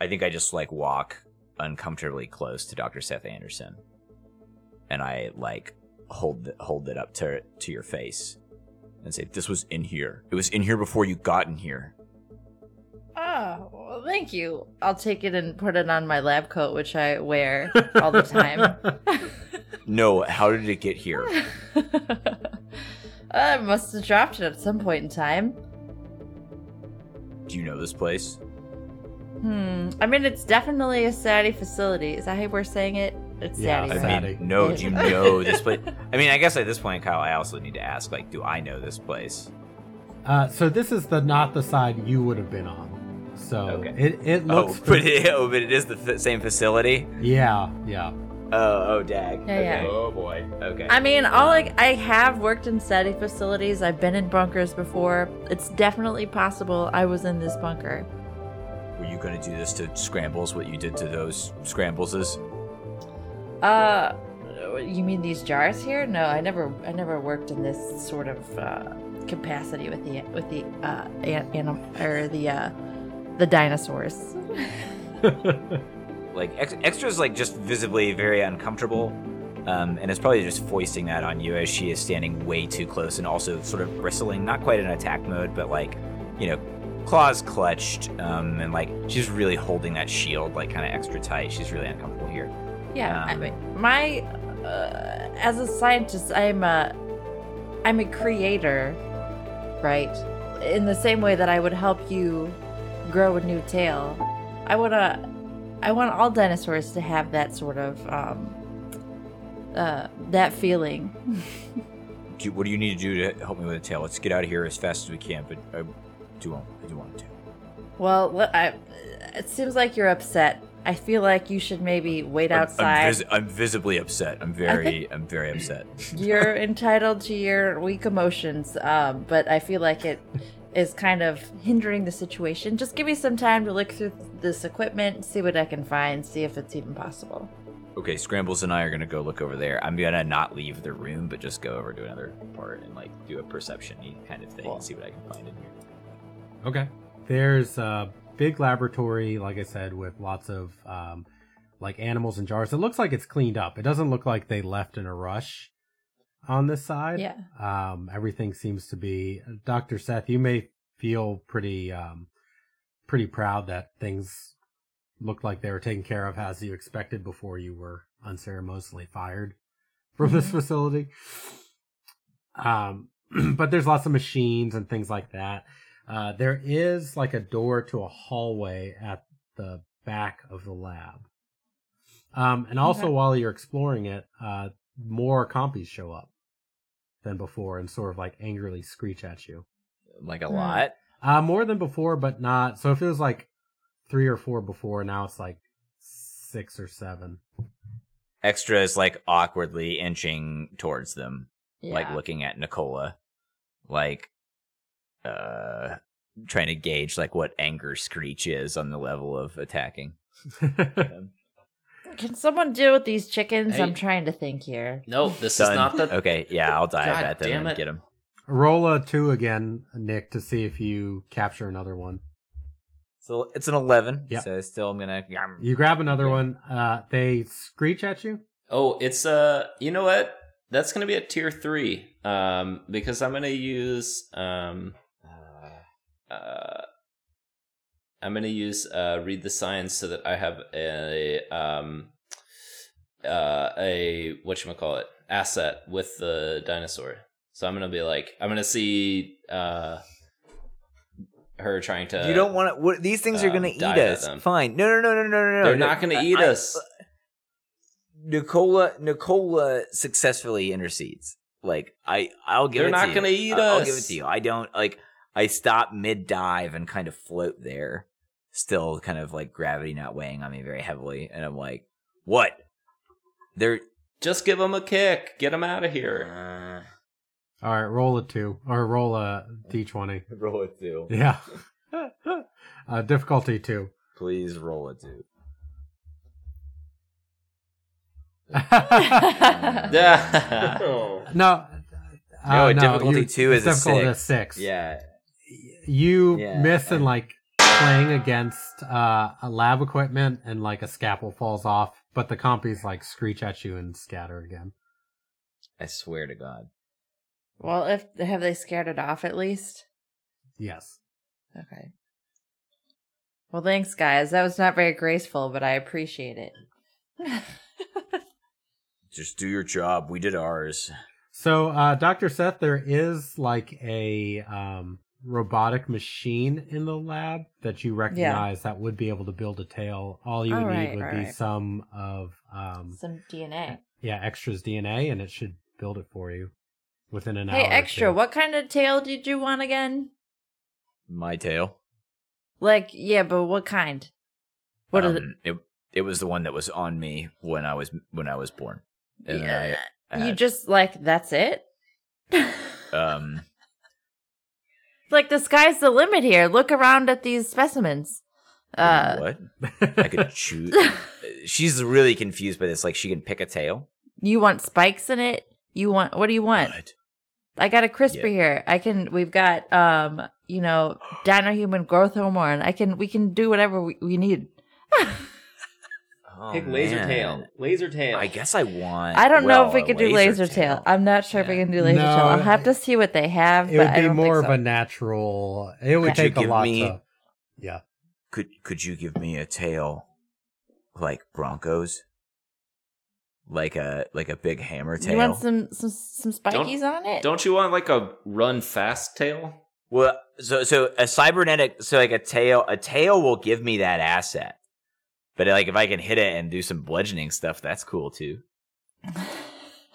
I think I just like walk uncomfortably close to Dr. Seth Anderson, and I like hold th- hold it up to to your face and say, "This was in here. It was in here before you got in here." Oh, well, thank you. I'll take it and put it on my lab coat, which I wear all the time. No, how did it get here? I must have dropped it at some point in time. Do you know this place? Hmm. I mean, it's definitely a SATI facility. Is that how we're saying it? It's Yeah, SATI. I mean, no. Do you know this place? I mean, I guess at this point, Kyle, I also need to ask, like, do I know this place? Uh so this is the not the side you would have been on. So Okay. it it Oh, looks but it, oh, but it is the f- same facility. Yeah, yeah. Oh, oh, dag. Yeah, yeah. okay. oh boy. Okay. I mean, all like I have worked in SATI facilities. I've been in bunkers before. It's definitely possible I was in this bunker. Were you going to do this to Scrambles? What you did to those Scrambleses? Uh, you mean these jars here? No, I never, I never worked in this sort of uh, capacity with the with the uh, an- anim- or the uh, the dinosaurs. Like ex- extra's like just visibly very uncomfortable, um, and it's probably just foisting that on you as she is standing way too close and also sort of bristling, not quite in attack mode, but like, you know, claws clutched, um, and like she's really holding that shield like kind of extra tight. She's really uncomfortable Yeah, I Um, mean, my uh, as a scientist, I'm a I'm a creator, right? In the same way that I would help you grow a new tail, I wanna I want all dinosaurs to have that sort of um uh that feeling. Do what do you need to do to help me with a tail? Let's get out of here as fast as we can. But I do want, I do want to. well, I, it seems like you're upset. I feel like you should maybe wait I'm- outside. I'm, vis- I'm visibly upset. I'm very, I'm very upset. you're entitled to your weak emotions, um, but I feel like it is kind of hindering the situation. Just give me some time to look through this equipment, see what I can find, see if it's even possible. Okay, Scrambles and I are gonna go look over there. I'm gonna not leave the room, but just go over to another part and like do a perception kind of thing Cool. and see what I can find in here. Okay. There's a big laboratory, like I said, with lots of um, like animals in jars. It looks like it's cleaned up. It doesn't look like they left in a rush on this side. Yeah. Um, everything seems to be. Doctor Seth, you may feel pretty um, pretty proud that things looked like they were taken care of as you expected before you were unceremoniously fired from this facility. Um, but there's lots of machines and things like that. Uh, there is like a door to a hallway at the back of the lab. Um, and also Okay. while you're exploring it, uh, more compies show up than before and sort of like angrily screech at you. Like a Hmm. lot. Uh, more than before, but not. So if it was like three or four before, now it's like six or seven. Extra is like awkwardly inching towards them, Yeah. like looking at Nicola, like uh trying to gauge like what anger screech is on the level of attacking. Um, Can someone deal with these chickens? Hey. I'm trying to think here. No, this done. is not the. okay, yeah, I'll dive God at them damn and it. get them. Roll a two again, Nick, to see if you capture another one. So it's an eleven. Yep. So still, I'm gonna. You grab another one. Uh, they screech at you. Oh, it's uh, you know what? That's gonna be a tier three. Um, because I'm gonna use um, uh, I'm gonna use uh, read the signs so that I have a um uh a what you call it asset with the dinosaur. So I'm gonna be like I'm gonna see uh her trying to. you don't want to. What, these things are um, going to eat us. Fine. No, no, no, no, no, no. They're no. not gonna I- eat I- us. Nicola, Nicola successfully intercedes. Like I, I'll give They're it not to you. gonna eat I- I'll give it to you. I don't like. I stop mid dive and kind of float there, still kind of like gravity not weighing on me very heavily, and I'm like, "What? They're Just give them a kick. Get them out of here. uh, All right, roll a two or roll a d20. roll it two. Yeah. uh, difficulty two. Please roll it two. Yeah. Oh. no. Uh, No, no, difficulty you- two it's is a difficult six. as six. Yeah, You Yeah. miss and like playing against uh, a lab equipment and like a scalpel falls off, but the compies like screech at you and scatter again. I swear to God. well, if have they scared it off at least? Yes. Okay. Well, thanks, guys. That was not very graceful, but I appreciate it. Just do your job. We did ours. So, uh, Dr. Seth, there is like a um, robotic machine in the lab that you recognize that would be able to build a tail. All you would All right, need would be right. some of, um, Some DNA. yeah, extras DNA, and it should build it for you within an hour. Hey, or extra. two. What kind of tail did you want again? My tail. Like, yeah, but what kind? What is it? Um, it? It was the one that was on me when I was when I was born. And Yeah. I, I you just like that's it. um like the sky's the limit here. Look around at these specimens. Uh, what? I could choose. She's really confused by this. Like she can pick a tail. you want spikes in it? You want what do you want? What? I got a CRISPR Yeah. here. I can. We've got um, you know, dino human growth hormone. I can. We can do whatever we, we need. Oh, Pick laser man. tail. Laser tail. I guess I want. I don't know well, if we a could do laser tail. I'm not sure if we can do laser No, tail. I'll have to see what they have. It but would I be don't more think of a natural. It would Could take a lot me- to. Yeah. Could Could you give me a tail, like Broncos? Like a like a big hammer tail. You want some some some spikies on it? Don't you want like a run fast tail? Well, so so a cybernetic, so like a tail, a tail will give me that asset. But like if I can hit it and do some bludgeoning stuff, that's cool too.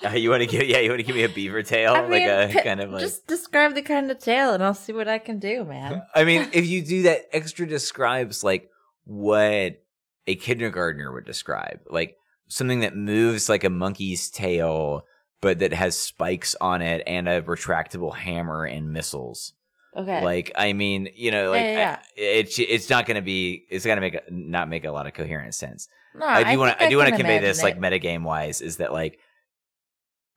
Uh, you want to give, yeah, you want to give me a beaver tail, I mean, like a pi- kind of like. just describe the kind of tail, and I'll see what I can do, man. I mean, if you do that, extra describes like what a kindergartner would describe, like something that moves like a monkey's tail, but that has spikes on it and a retractable hammer and missiles. Okay. Like, I mean, you know, like Yeah, yeah, I- it's it's not going to be, it's going to make a, not make a lot of coherent sense. no, I do want to, I do want to convey this imagine like it. metagame wise, is that like,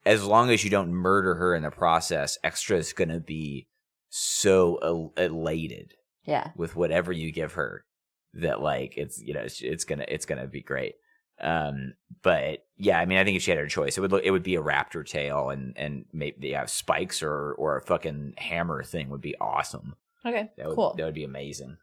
as long as you don't murder her in the process, extra is going to be so el- elated Yeah. with whatever you give her that like it's you know it's, it's gonna it's gonna be great um but yeah i mean i think if she had her choice it would look it would be a raptor tail and and maybe have spikes or or a fucking hammer thing would be awesome Okay. that would cool. that would be amazing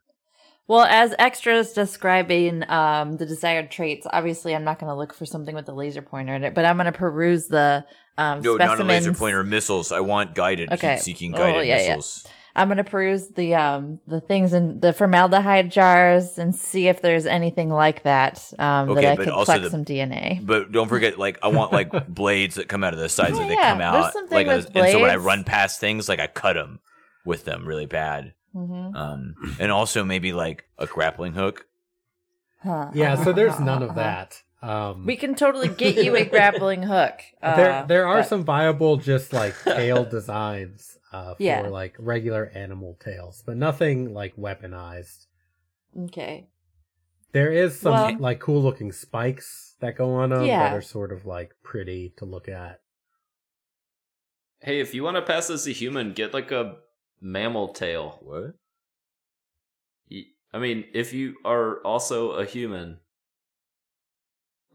Well, as extras describing um, the desired traits, obviously I'm not going to look for something with a laser pointer in it, but I'm going to peruse the um, no not a laser pointer missiles i want guided Okay. heat seeking Oh, guided yeah, yeah. missiles I'm going to peruse the um, the things in the formaldehyde jars and see if there's anything like that um, Okay, that I but could also collect the- some DNA. but don't forget, like I want like blades that come out of the sides Oh, that they yeah, come out, something like, with and so when I run past things, like I cut them with them really bad. hmm Um, and also maybe like a grappling hook. Huh. Yeah, so there's none of that. Um, We can totally get you a grappling hook. Uh, there there are but- some viable just like tail designs uh, for Yeah. like regular animal tails, but nothing like weaponized. Okay. There is some Well- like cool looking spikes that go on them Yeah. that are sort of like pretty to look at. Hey, if you want to pass as a human, get like a mammal tail. What? I mean, if you are also a human,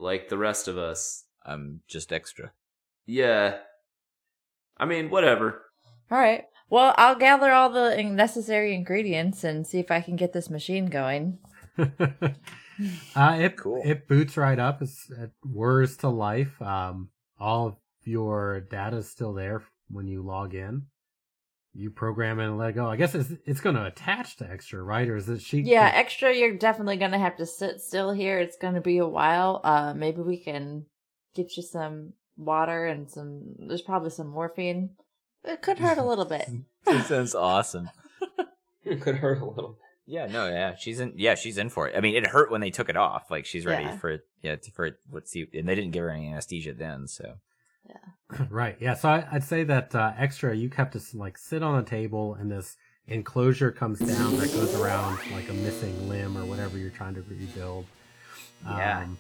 like the rest of us, I'm just extra. yeah. I mean, whatever. All right. Well, I'll gather all the necessary ingredients and see if I can get this machine going. uh, it Cool. it boots right up. It's, it whirs to life. Um, all of your data is still there when you log in. You program it and let it go. I guess it's it's going to attach to extra, right? Or is it she? Yeah, extra. You're definitely gonna have to sit still here. It's gonna be a while. Uh, maybe we can get you some water and some. There's probably some morphine. It could hurt a little bit. That sounds awesome. It could hurt a little. Yeah, no, yeah, she's in. Yeah, she's in for it. I mean, it hurt when they took it off. Like she's ready Yeah. for. Yeah, to- for it. What's the? And they didn't give her any anesthesia then, so right. Yeah. So I, I'd say that uh, extra. You have to like sit on a table, and this enclosure comes down that goes around like a missing limb or whatever you're trying to rebuild. Yeah. Um,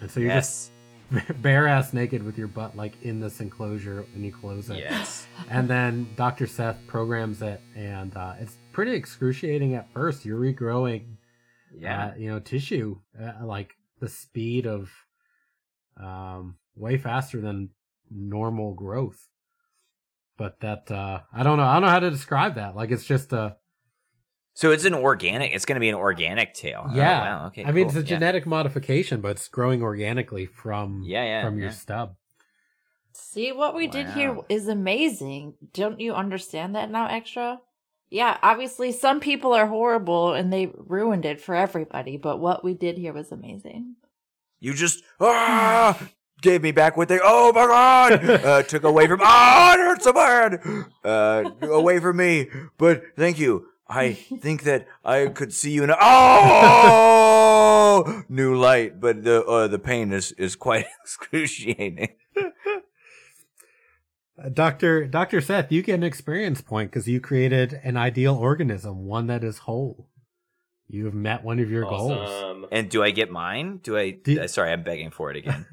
and so you're yes, just bare ass naked with your butt like in this enclosure, and you close it. yes. and then Dr. Seth programs it, and uh, it's pretty excruciating at first. You're regrowing, Yeah, uh, you know, tissue uh, like the speed of um, way faster than normal growth. But that uh, I don't know. I don't know how to describe that. Like it's just a So it's an organic. It's going to be an organic tail. Oh, yeah. wow. Okay. I mean, it's a Yeah. genetic modification, but it's growing organically from Yeah, yeah, from your stub. See, what we did here is amazing. Don't you understand that now, Extra? Yeah, obviously, some people are horrible and they ruined it for everybody, but what we did here was amazing. You just ah gave me back what they. Oh my god! Uh, took away from. Ah, it hurts so bad. Uh, away from me. But thank you. I think that I could see you in a oh new light, but the uh, the pain is is quite excruciating. Uh, Doctor Doctor Seth, you get an experience point because you created an ideal organism, one that is whole. You have met one of your goals. And do I get mine? Do I? Do- uh, sorry, I'm begging for it again.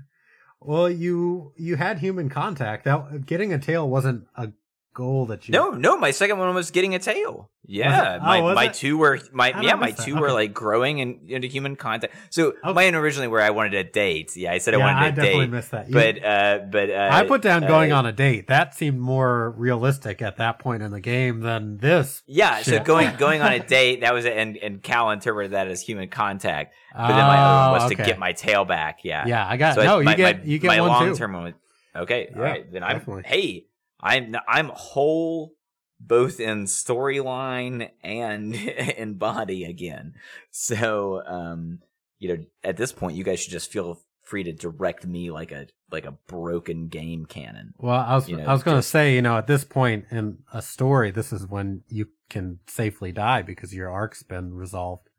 Well, you you had human contact. That getting a tail wasn't a goal that you. No, no, my second one was getting a tail. Yeah. Oh, my my it? two were my yeah my two were like growing in, into human contact. So Okay. mine originally were I wanted a date. Yeah, I said I wanted I a date. I definitely missed that. You- But uh, but uh, I put down going uh, on a date. That seemed more realistic at that point in the game than this. Yeah, so going going on a date that was and and Cal interpreted that as human contact. But then my one Oh, was okay. to get my tail back. Yeah, Yeah, I got So I- no. my, you get my, you get my one long too. term one. was- Okay, Yeah, right. Then I'm definitely. hey, I'm I'm whole both in storyline and in body again. So um, you know, at this point, you guys should just feel free to direct me like a like a broken game cannon. Well, I was you know, I was going to say, you know, at this point in a story, this is when you can safely die because your arc's been resolved.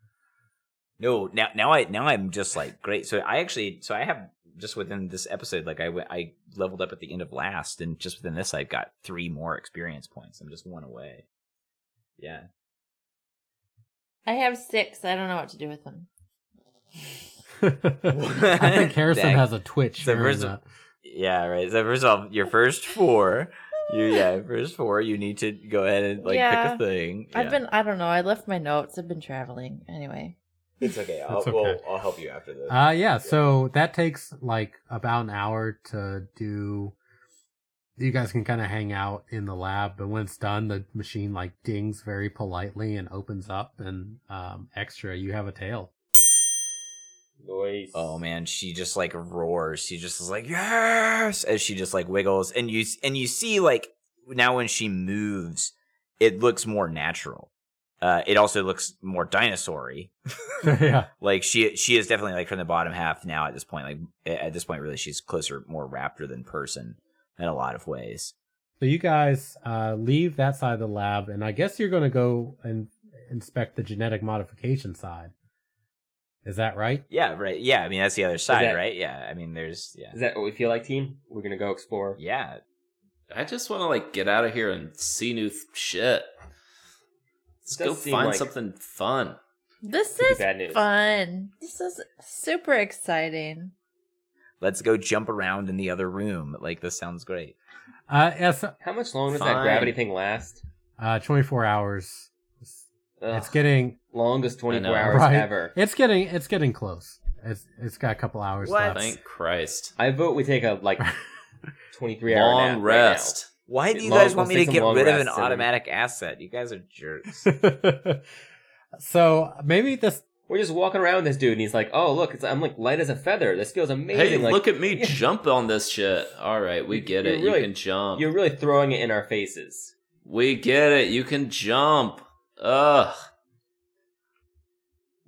No, now now I now I'm just like great. So I actually so I have just within this episode like I went I leveled up at the end of last and just within this I've got three more experience points. I'm just one away. Yeah. I have six. I don't know what to do with them. I think Harrison Dang. has a twitch. So hearing first of- Yeah, right. So first of all, your first four, you yeah, first four, you need to go ahead and like Yeah. pick a thing. I've been, I don't know, I left my notes. I've been traveling. Anyway. It's okay. I'll, It's okay. We'll, I'll help you after this. Uh, yeah. So that takes like about an hour to do. You guys can kind of hang out in the lab, but when it's done, the machine like dings very politely and opens up, and um, extra, you have a tail. Noise. Oh man, she just like roars. She just is like yes as she just like wiggles, and you and you see like now when she moves, it looks more natural. Uh, it also looks more dinosaur-y. yeah. like she she is definitely like from the bottom half now at this point. Like at this point, really, she's closer more raptor than person in a lot of ways. So you guys uh, leave that side of the lab, and I guess you're going to go and inspect the genetic modification side. Is that right? Yeah, right. Yeah, I mean that's the other side, that- right? Yeah, I mean there's yeah, Is that what we feel like, team? We're gonna go explore. yeah. I just want to like get out of here and see new th- shit. Let's go find like- something fun. This is fun. This is super exciting. Let's go jump around in the other room. Like this sounds great. Uh, yes. How much longer does Fine. that gravity thing last? Uh, 24 hours. Ugh, It's getting longest 24 hours right. ever. It's getting it's getting close. It's it's got a couple hours What? left. Thank Christ. I vote we take a like twenty three hour Long nap right rest. Why do you Long- guys want me to get rid of an rests and automatic asset? You guys are jerks. so maybe this. We're just walking around with this dude, and he's like, "Oh, look, it's, I'm like light as a feather. This feels amazing." Hey, like, look at me Yeah. jump on this shit. All right, we get you're it. really- you can jump. You're really throwing it in our faces. We get it. You can jump. Ugh.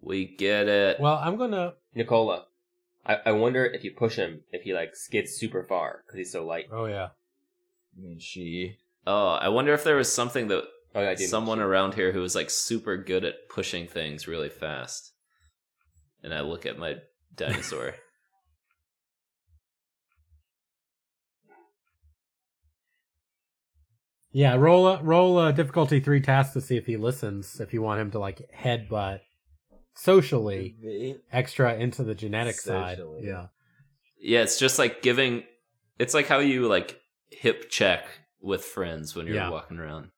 We get it. Well, I'm gonna. Nicola, I, I wonder if you push him, if he like skids super far because he's so light. Oh yeah. I mean, she. oh, I wonder if there was something that Oh, yeah, I do. someone around here who was like super good at pushing things really fast. And I look at my dinosaur. Yeah, roll a roll a difficulty three task to see if he listens. If you want him to like headbutt socially extra into the genetic side. Yeah. yeah, it's just like giving. It's like how you like hip check with friends when you're Yeah. walking around.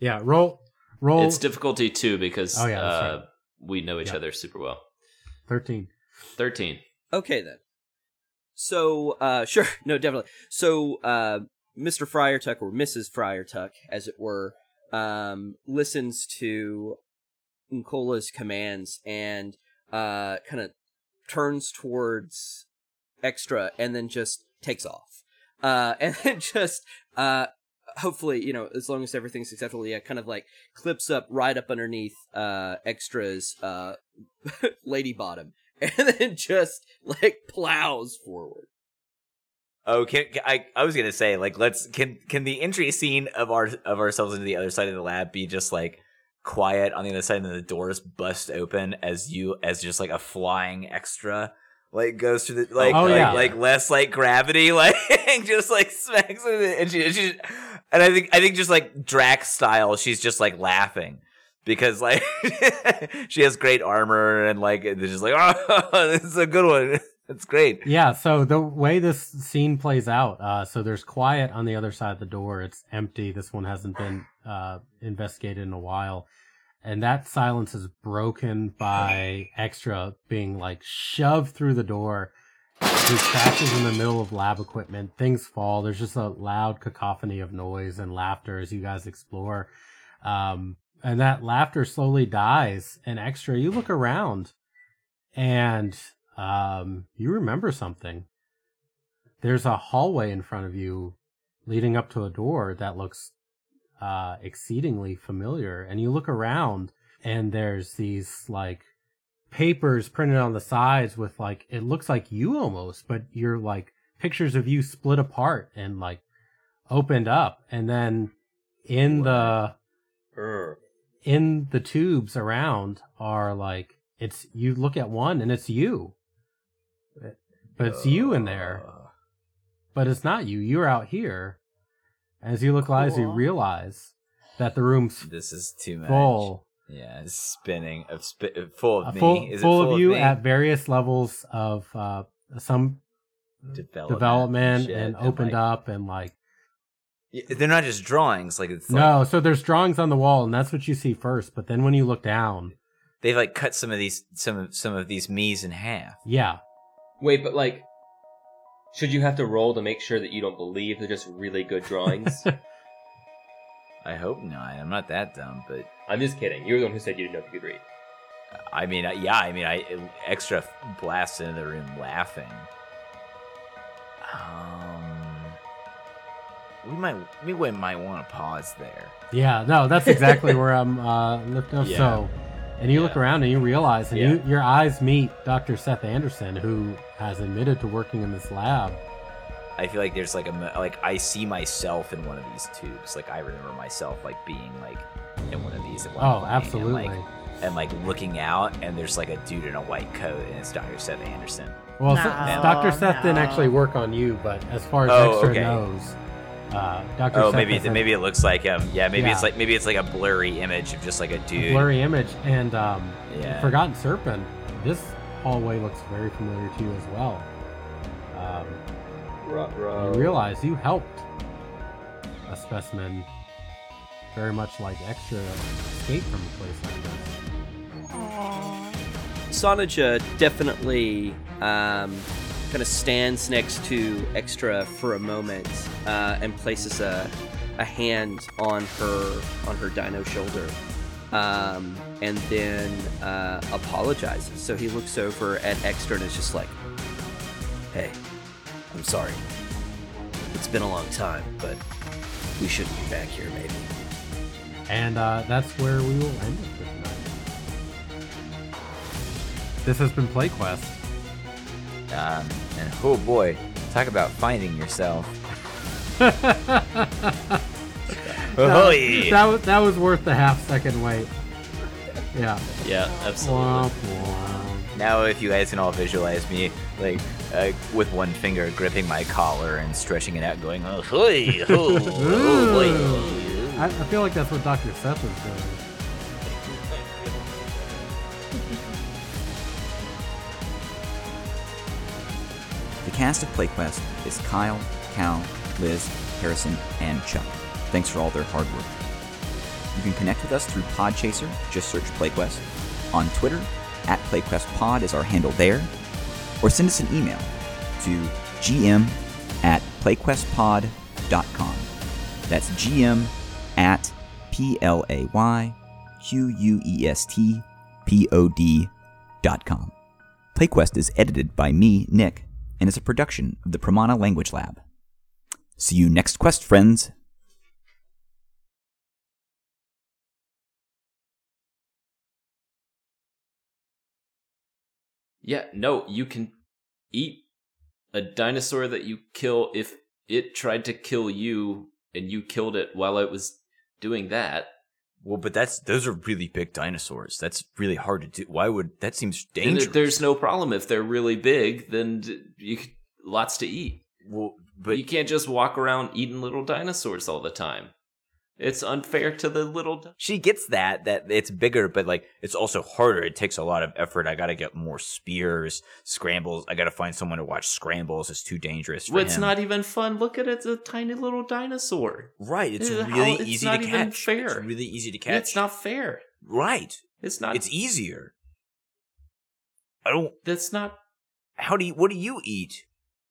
Yeah. Roll roll It's difficulty two because Oh, yeah, uh, right. we know each Yeah. other super well. thirteen. Thirteen. Okay then. So, uh, sure, no, definitely. So, uh, Mr. Friar Tuck or Mrs. Friar Tuck, as it were, um, listens to Nicola's commands and uh, kind of turns towards Extra and then just takes off. Uh, and then just uh, hopefully, you know, as long as everything's acceptable, yeah, kind of like clips up right up underneath uh, Extra's uh, lady bottom and then just like plows forward. Oh, can, can- I? I was gonna say, like, let's can can the entry scene of our of ourselves into the other side of the lab be just like quiet on the other side, and then the doors bust open as you as just like a flying extra like goes through the like Oh, like, yeah. like less like gravity like just like smacks the, and she, she and I think I think just like Drax style, she's just like laughing. Because like she has great armor and like they're just like oh this is a good one it's great Yeah, so the way this scene plays out, uh, so there's quiet on the other side of the door. It's empty. This one hasn't been uh, investigated in a while. And that silence is broken by Extra being like shoved through the door. He crashes in the middle of lab equipment. Things fall. There's just a loud cacophony of noise and laughter as you guys explore. Um, and that laughter slowly dies. And Extra, you look around and um, you remember something. There's a hallway in front of you leading up to a door that looks uh, exceedingly familiar. And you look around, and there's these like papers printed on the sides with like, it looks like you almost, but you're like pictures of you split apart and like opened up. And then in the Urgh. in the tubes around are like it's you look at one and it's you but it's you in there but it's not you you're out here as you look live you realize that the room's This is too much. full Yeah, it's spinning of spi- uh, full of uh, me. full, Is it full of you me? at various levels of uh some development, development shit, and opened like- up and like They're not just drawings. Like it's like, no so there's drawings on the wall and that's what you see first but then when you look down they've like cut some of these some of some of these me's in half. yeah Wait, but like, should you have to roll to make sure that you don't believe they're just really good drawings? I hope not. I'm not that dumb, but I'm just kidding. You're the one who said you didn't know if you could read. I mean, uh, yeah. I mean, I extra blast into the room laughing. Um, we might we might want to pause there. Yeah, no, that's exactly where I'm uh, looking up. Yeah. So, and you look around and you realize, and Yeah. you, your eyes meet Dr. Seth Anderson, who has admitted to working in this lab. I feel like there's like a like I see myself in one of these tubes. Like I remember myself like being like in one of these. At one Oh, point, absolutely. And like, and like looking out, and there's like a dude in a white coat, and it's Dr. Seth Anderson. Well, No, S- Dr. Seth didn't actually work on you, but as far as Oh, Extra okay. knows, uh, Dr. Oh, Seth maybe has it, maybe it looks like um yeah maybe it's like maybe it's like a blurry image of just like a dude. blurry image. And um, Yeah. Forgotten Serpent, this hallway looks very familiar to you as well. Um, you realize you helped a specimen very much like Extra escape from a place like this. Sanaja definitely um, kind of stands next to Extra for a moment uh, and places a, a hand on her on her dino shoulder, um, and then uh, apologizes. So he looks over at Extra and is just like, "Hey, I'm sorry. It's been a long time, but we shouldn't be back here, maybe." And uh, that's where we will end it for tonight. This has been PlayQuest. Um, and oh boy, talk about finding yourself. Oh, yeah. That was that was worth the half second wait. Yeah. Yeah, absolutely. Womp womp. Now, if you guys can all visualize me, like, uh, with one finger gripping my collar and stretching it out, going, oh, hoy, ho, oh, boy. I, I feel like that's what Dr. Seth is doing. Cast of PlayQuest is Kyle, Cal, Liz, Harrison, and Chuck. Thanks for all their hard work. You can connect with us through Podchaser, just search PlayQuest. On Twitter, at PlayQuestPod is our handle there. Or send us an email to gm at playquestpod.com. That's gm at p l a y q u e s t p o d dot com. PlayQuest is edited by me, Nick, and is a production of the Pramana Language Lab. See you next quest, friends. Yeah, no, you can eat a dinosaur that you kill if it tried to kill you and you killed it while it was doing that. Well, but that's those are really big dinosaurs. That's really hard to do. Why would that seems dangerous? there's no problem if they're really big. Then you lots to eat. well, but you can't just walk around eating little dinosaurs all the time. It's unfair to the little. Di- she gets that that it's bigger, but like it's also harder. It takes a lot of effort. I got to get more spears, scrambles. I got to find someone to watch scrambles. It's too dangerous. For it's him. not even fun. Look at it; it's a tiny little dinosaur. right. It's Uh, really how- it's easy not to even catch. fair. It's really easy to catch. It's not fair. right. It's not. It's easier. I don't. That's not How do you? What do you eat?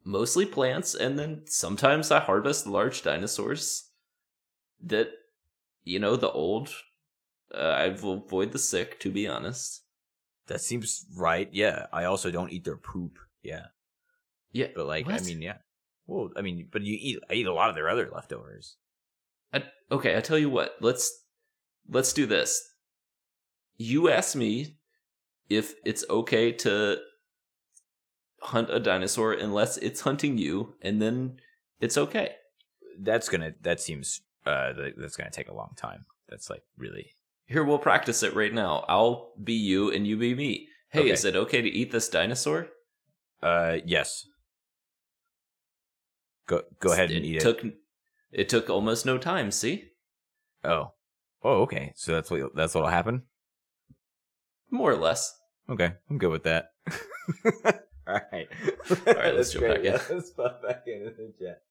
mostly plants, and then sometimes I harvest large dinosaurs that, you know, the old. Uh, I avoid the sick, to be honest. That seems right. Yeah. I also don't eat their poop. Yeah. Yeah, But like, I mean, yeah. Well, I mean, but you eat. I eat a lot of their other leftovers. I, okay, I tell you what. Let's let's do this. You ask me if it's okay to hunt a dinosaur unless it's hunting you, and then it's okay. That's gonna. That seems. Uh, that's gonna take a long time. That's like really. Here, we'll practice it right now. I'll be you, and you be me. Hey, Okay. is it okay to eat this dinosaur? Uh, yes. Go go ahead and eat it. took it took almost no time. See, Oh. Oh, okay. So that's what that's what'll happen. more or less. Okay, I'm good with that. All right. All right, let's jump back in. Let's pop back into the chat.